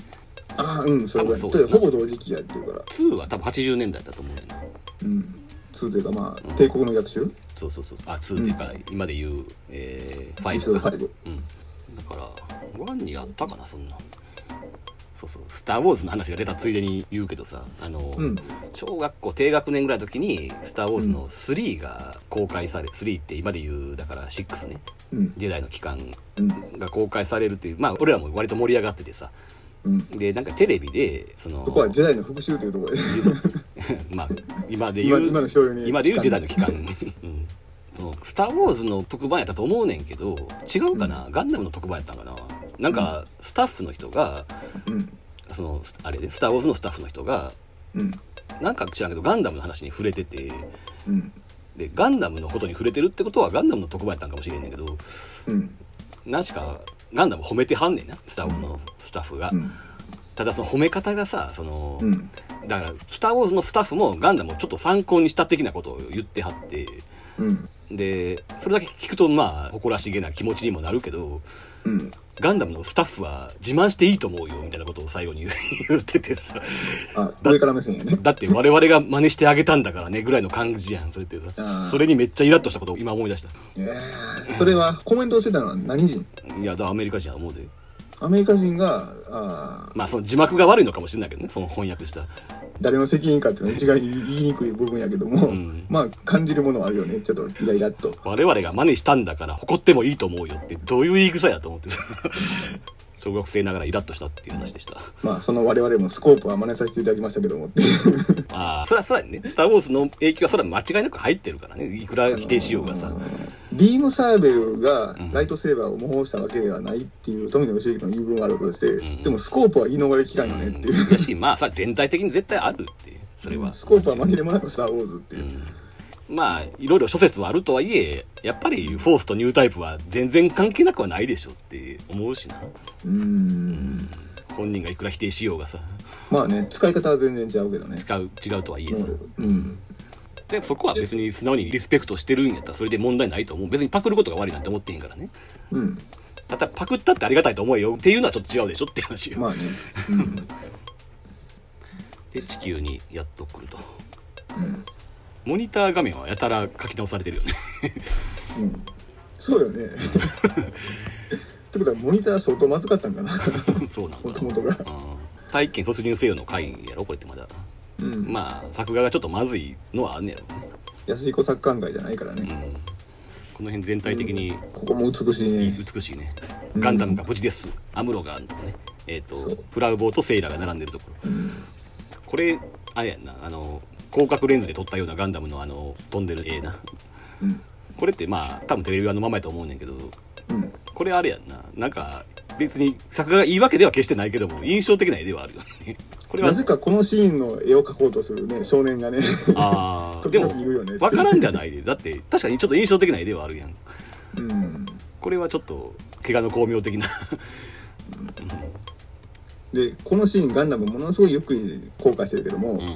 Speaker 3: ああうんそうだ
Speaker 2: 多分そう
Speaker 3: ほぼ同時期やってるから。
Speaker 2: 2は多分80年代だと思うんだよな
Speaker 3: うん。2というかまあ帝国の逆襲？
Speaker 2: そうそうそう。あ2っていうか、今で言う、えー、
Speaker 3: エピソード
Speaker 2: 5か。
Speaker 3: 5
Speaker 2: うん。だから1にあったかなそんな。そうそう「スター・ウォーズ」の話が出たついでに言うけどさあの、
Speaker 3: うん。
Speaker 2: 小学校低学年ぐらいの時に「スター・ウォーズ」の3が公開され、3って今で言うだから6ね。
Speaker 3: うん。
Speaker 2: ジェダイの期間
Speaker 3: うん。
Speaker 2: が公開されるっていう。まあ俺らも割と盛り上がっててさ
Speaker 3: うん。
Speaker 2: でなんかテレビでその
Speaker 3: そこはジェダイの復讐というところで。
Speaker 2: まあ今で言う
Speaker 3: 今今
Speaker 2: で言う時代の期間、うん、そのスター・ウォーズの特番やったと思うねんけど違うかな、ガンダムの特番やったんかな？なんかスタッフの人が
Speaker 3: うん。
Speaker 2: そのあれねスター・ウォーズのスタッフの人が
Speaker 3: うん。
Speaker 2: なんか知らんけどガンダムの話に触れてて
Speaker 3: うん。
Speaker 2: でガンダムのことに触れてるってことはガンダムの特番やったんかもしれんねんけど
Speaker 3: うん。
Speaker 2: なしかガンダム褒めてはんねんなスター・ウォーズのスタッフが、
Speaker 3: うん。
Speaker 2: ただその褒め方がさその、
Speaker 3: うん。
Speaker 2: だからスター・ウォーズのスタッフもガンダムをちょっと参考にした的なことを言ってはって
Speaker 3: うん。
Speaker 2: でそれだけ聞くとまあ誇らしげな気持ちにもなるけど
Speaker 3: うん。
Speaker 2: ガンダムのスタッフは自慢していいと思うよみたいなことを最後に 言っててさ。
Speaker 3: あ上から目線やね。
Speaker 2: だって我々が真似してあげたんだからねぐらいの感じやんそれって
Speaker 3: あ
Speaker 2: さ
Speaker 3: ー。
Speaker 2: それにめっちゃイラッとしたことを今思い出した。
Speaker 3: いやーそれはコメントをしてたのは何人？
Speaker 2: いやだアメリカ人は思うで
Speaker 3: アメリカ人があー
Speaker 2: まあその字幕が悪いのかもしれないけどねその翻訳した。
Speaker 3: 誰の責任かっていうのは一概に言いにくい部分やけども、
Speaker 2: ん。ま
Speaker 3: まあ感じるものはあるよね。ちょっとイライラっと。
Speaker 2: 我々が真似したんだから誇ってもいいと思うよってどういう言い草やと思って。さ小学生ながらイラッとしたっていう話でした。
Speaker 3: まあその我々もスコープは真似させていただきましたけども
Speaker 2: ああそれはそれはね。スター・ウォーズの影響はそれは間違いなく入ってるからね。いくら否定しようがさ。
Speaker 3: ビームサーベルが
Speaker 2: ん。
Speaker 3: ライトセーバーを模倣したわけではないっていう富野義行の言い分があるとして、
Speaker 2: ん。
Speaker 3: でもスコープは言い逃れ期間よねっていう、
Speaker 2: やしまあさ全体的に絶対あるっていう。それは。
Speaker 3: スコープは紛れもなくスター・ウォーズっていう、
Speaker 2: まあいろいろ諸説はあるとはいえやっぱりフォースとニュータイプは全然関係なくはないでしょって思うしな。
Speaker 3: うーん。
Speaker 2: 本人がいくら否定しようがさ。
Speaker 3: まあね使い方は全然違うけどね。
Speaker 2: 使う違うとはいえさ。
Speaker 3: うん。
Speaker 2: でそこは別に素直にリスペクトしてるんやったらそれで問題ないと思う。別にパクることが悪いなんて思ってへんからね。
Speaker 3: うん。
Speaker 2: ただパクったってありがたいと思うよっていうのはちょっと違うでしょって話よ、
Speaker 3: まあね、うん。
Speaker 2: で地球にやっと来ると。
Speaker 3: うん
Speaker 2: モニター画面はやたら書き直されてるよね。
Speaker 3: うん、そうよね。ってことはモニター相当まずかったんかな。
Speaker 2: そうなんだ。
Speaker 3: もともとが。
Speaker 2: うん。体験突入せよの回やろこれってまだ。
Speaker 3: うん。
Speaker 2: まあ作画がちょっとまずいのはあんねやろ
Speaker 3: 安彦作館街じゃないからね、
Speaker 2: うん。この辺全体的に
Speaker 3: ここも美しいね。
Speaker 2: 美しいね、ガンダムが無事です。アムロがね。えっ、
Speaker 3: そう。
Speaker 2: とフラウボーとセイラが並んでるところ。
Speaker 3: うん。
Speaker 2: これあれやんなあの広角レンズで撮ったようなガンダムのあの飛んでる絵な。
Speaker 3: うん。
Speaker 2: これってまあ多分テレビ版のままやと思うねんけど
Speaker 3: うん。
Speaker 2: これあれやんな。なんか別に作画がいいわけでは決してないけども印象的な絵ではあるよね。これは。
Speaker 3: なぜかこのシーンの絵を描こうとするね少年がね。
Speaker 2: ああ
Speaker 3: 時
Speaker 2: でも分からんではないで。だって確かにちょっと印象的な絵ではあるやん。
Speaker 3: うん。
Speaker 2: これはちょっと怪我の巧妙的な
Speaker 3: でこのシーンガンダムものすごいよく後悔してるけども、
Speaker 2: うん。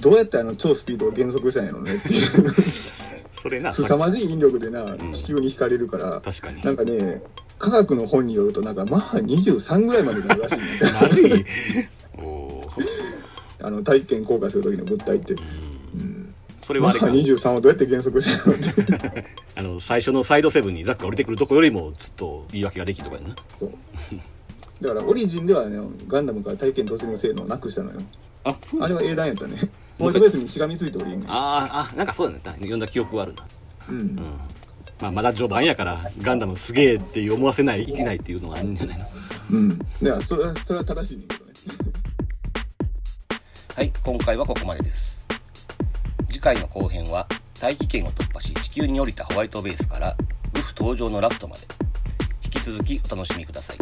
Speaker 3: どうやってあの超スピードを減速したんやろうねっていう。
Speaker 2: それな。
Speaker 3: 凄まじい引力でな、
Speaker 2: ん。
Speaker 3: 地球に惹かれるから
Speaker 2: 確かに。
Speaker 3: なんかね科学の本によるとなんかマッハ23ぐらいまでなるらしいね。
Speaker 2: マジ？
Speaker 3: あの体験降下する時の物体って、
Speaker 2: うん。
Speaker 3: うん、
Speaker 2: それはあれか。
Speaker 3: マッハ23をどうやって減速したのって。
Speaker 2: あの最初のサイドセブンにザックが降りてくるとこよりもずっと言い訳ができるとかやな
Speaker 3: だからオリジンではねガンダムから体験突入性能をなくしたのよ。
Speaker 2: あそう
Speaker 3: あれは英断やったね。ホワイトベースにしがみついておりん
Speaker 2: あーあなんかそうだね。読んだ記憶はあるな。
Speaker 3: うん。
Speaker 2: うん。まあ、まだ序盤やからガンダムすげえって思わせないいけないっていうのがあるんじゃないの？
Speaker 3: うん。いやそれはそれは正しいねんけどね。
Speaker 1: はい今回はここまでです。次回の後編は大気圏を突破し地球に降りたホワイトベースからグフ登場のラストまで。引き続きお楽しみください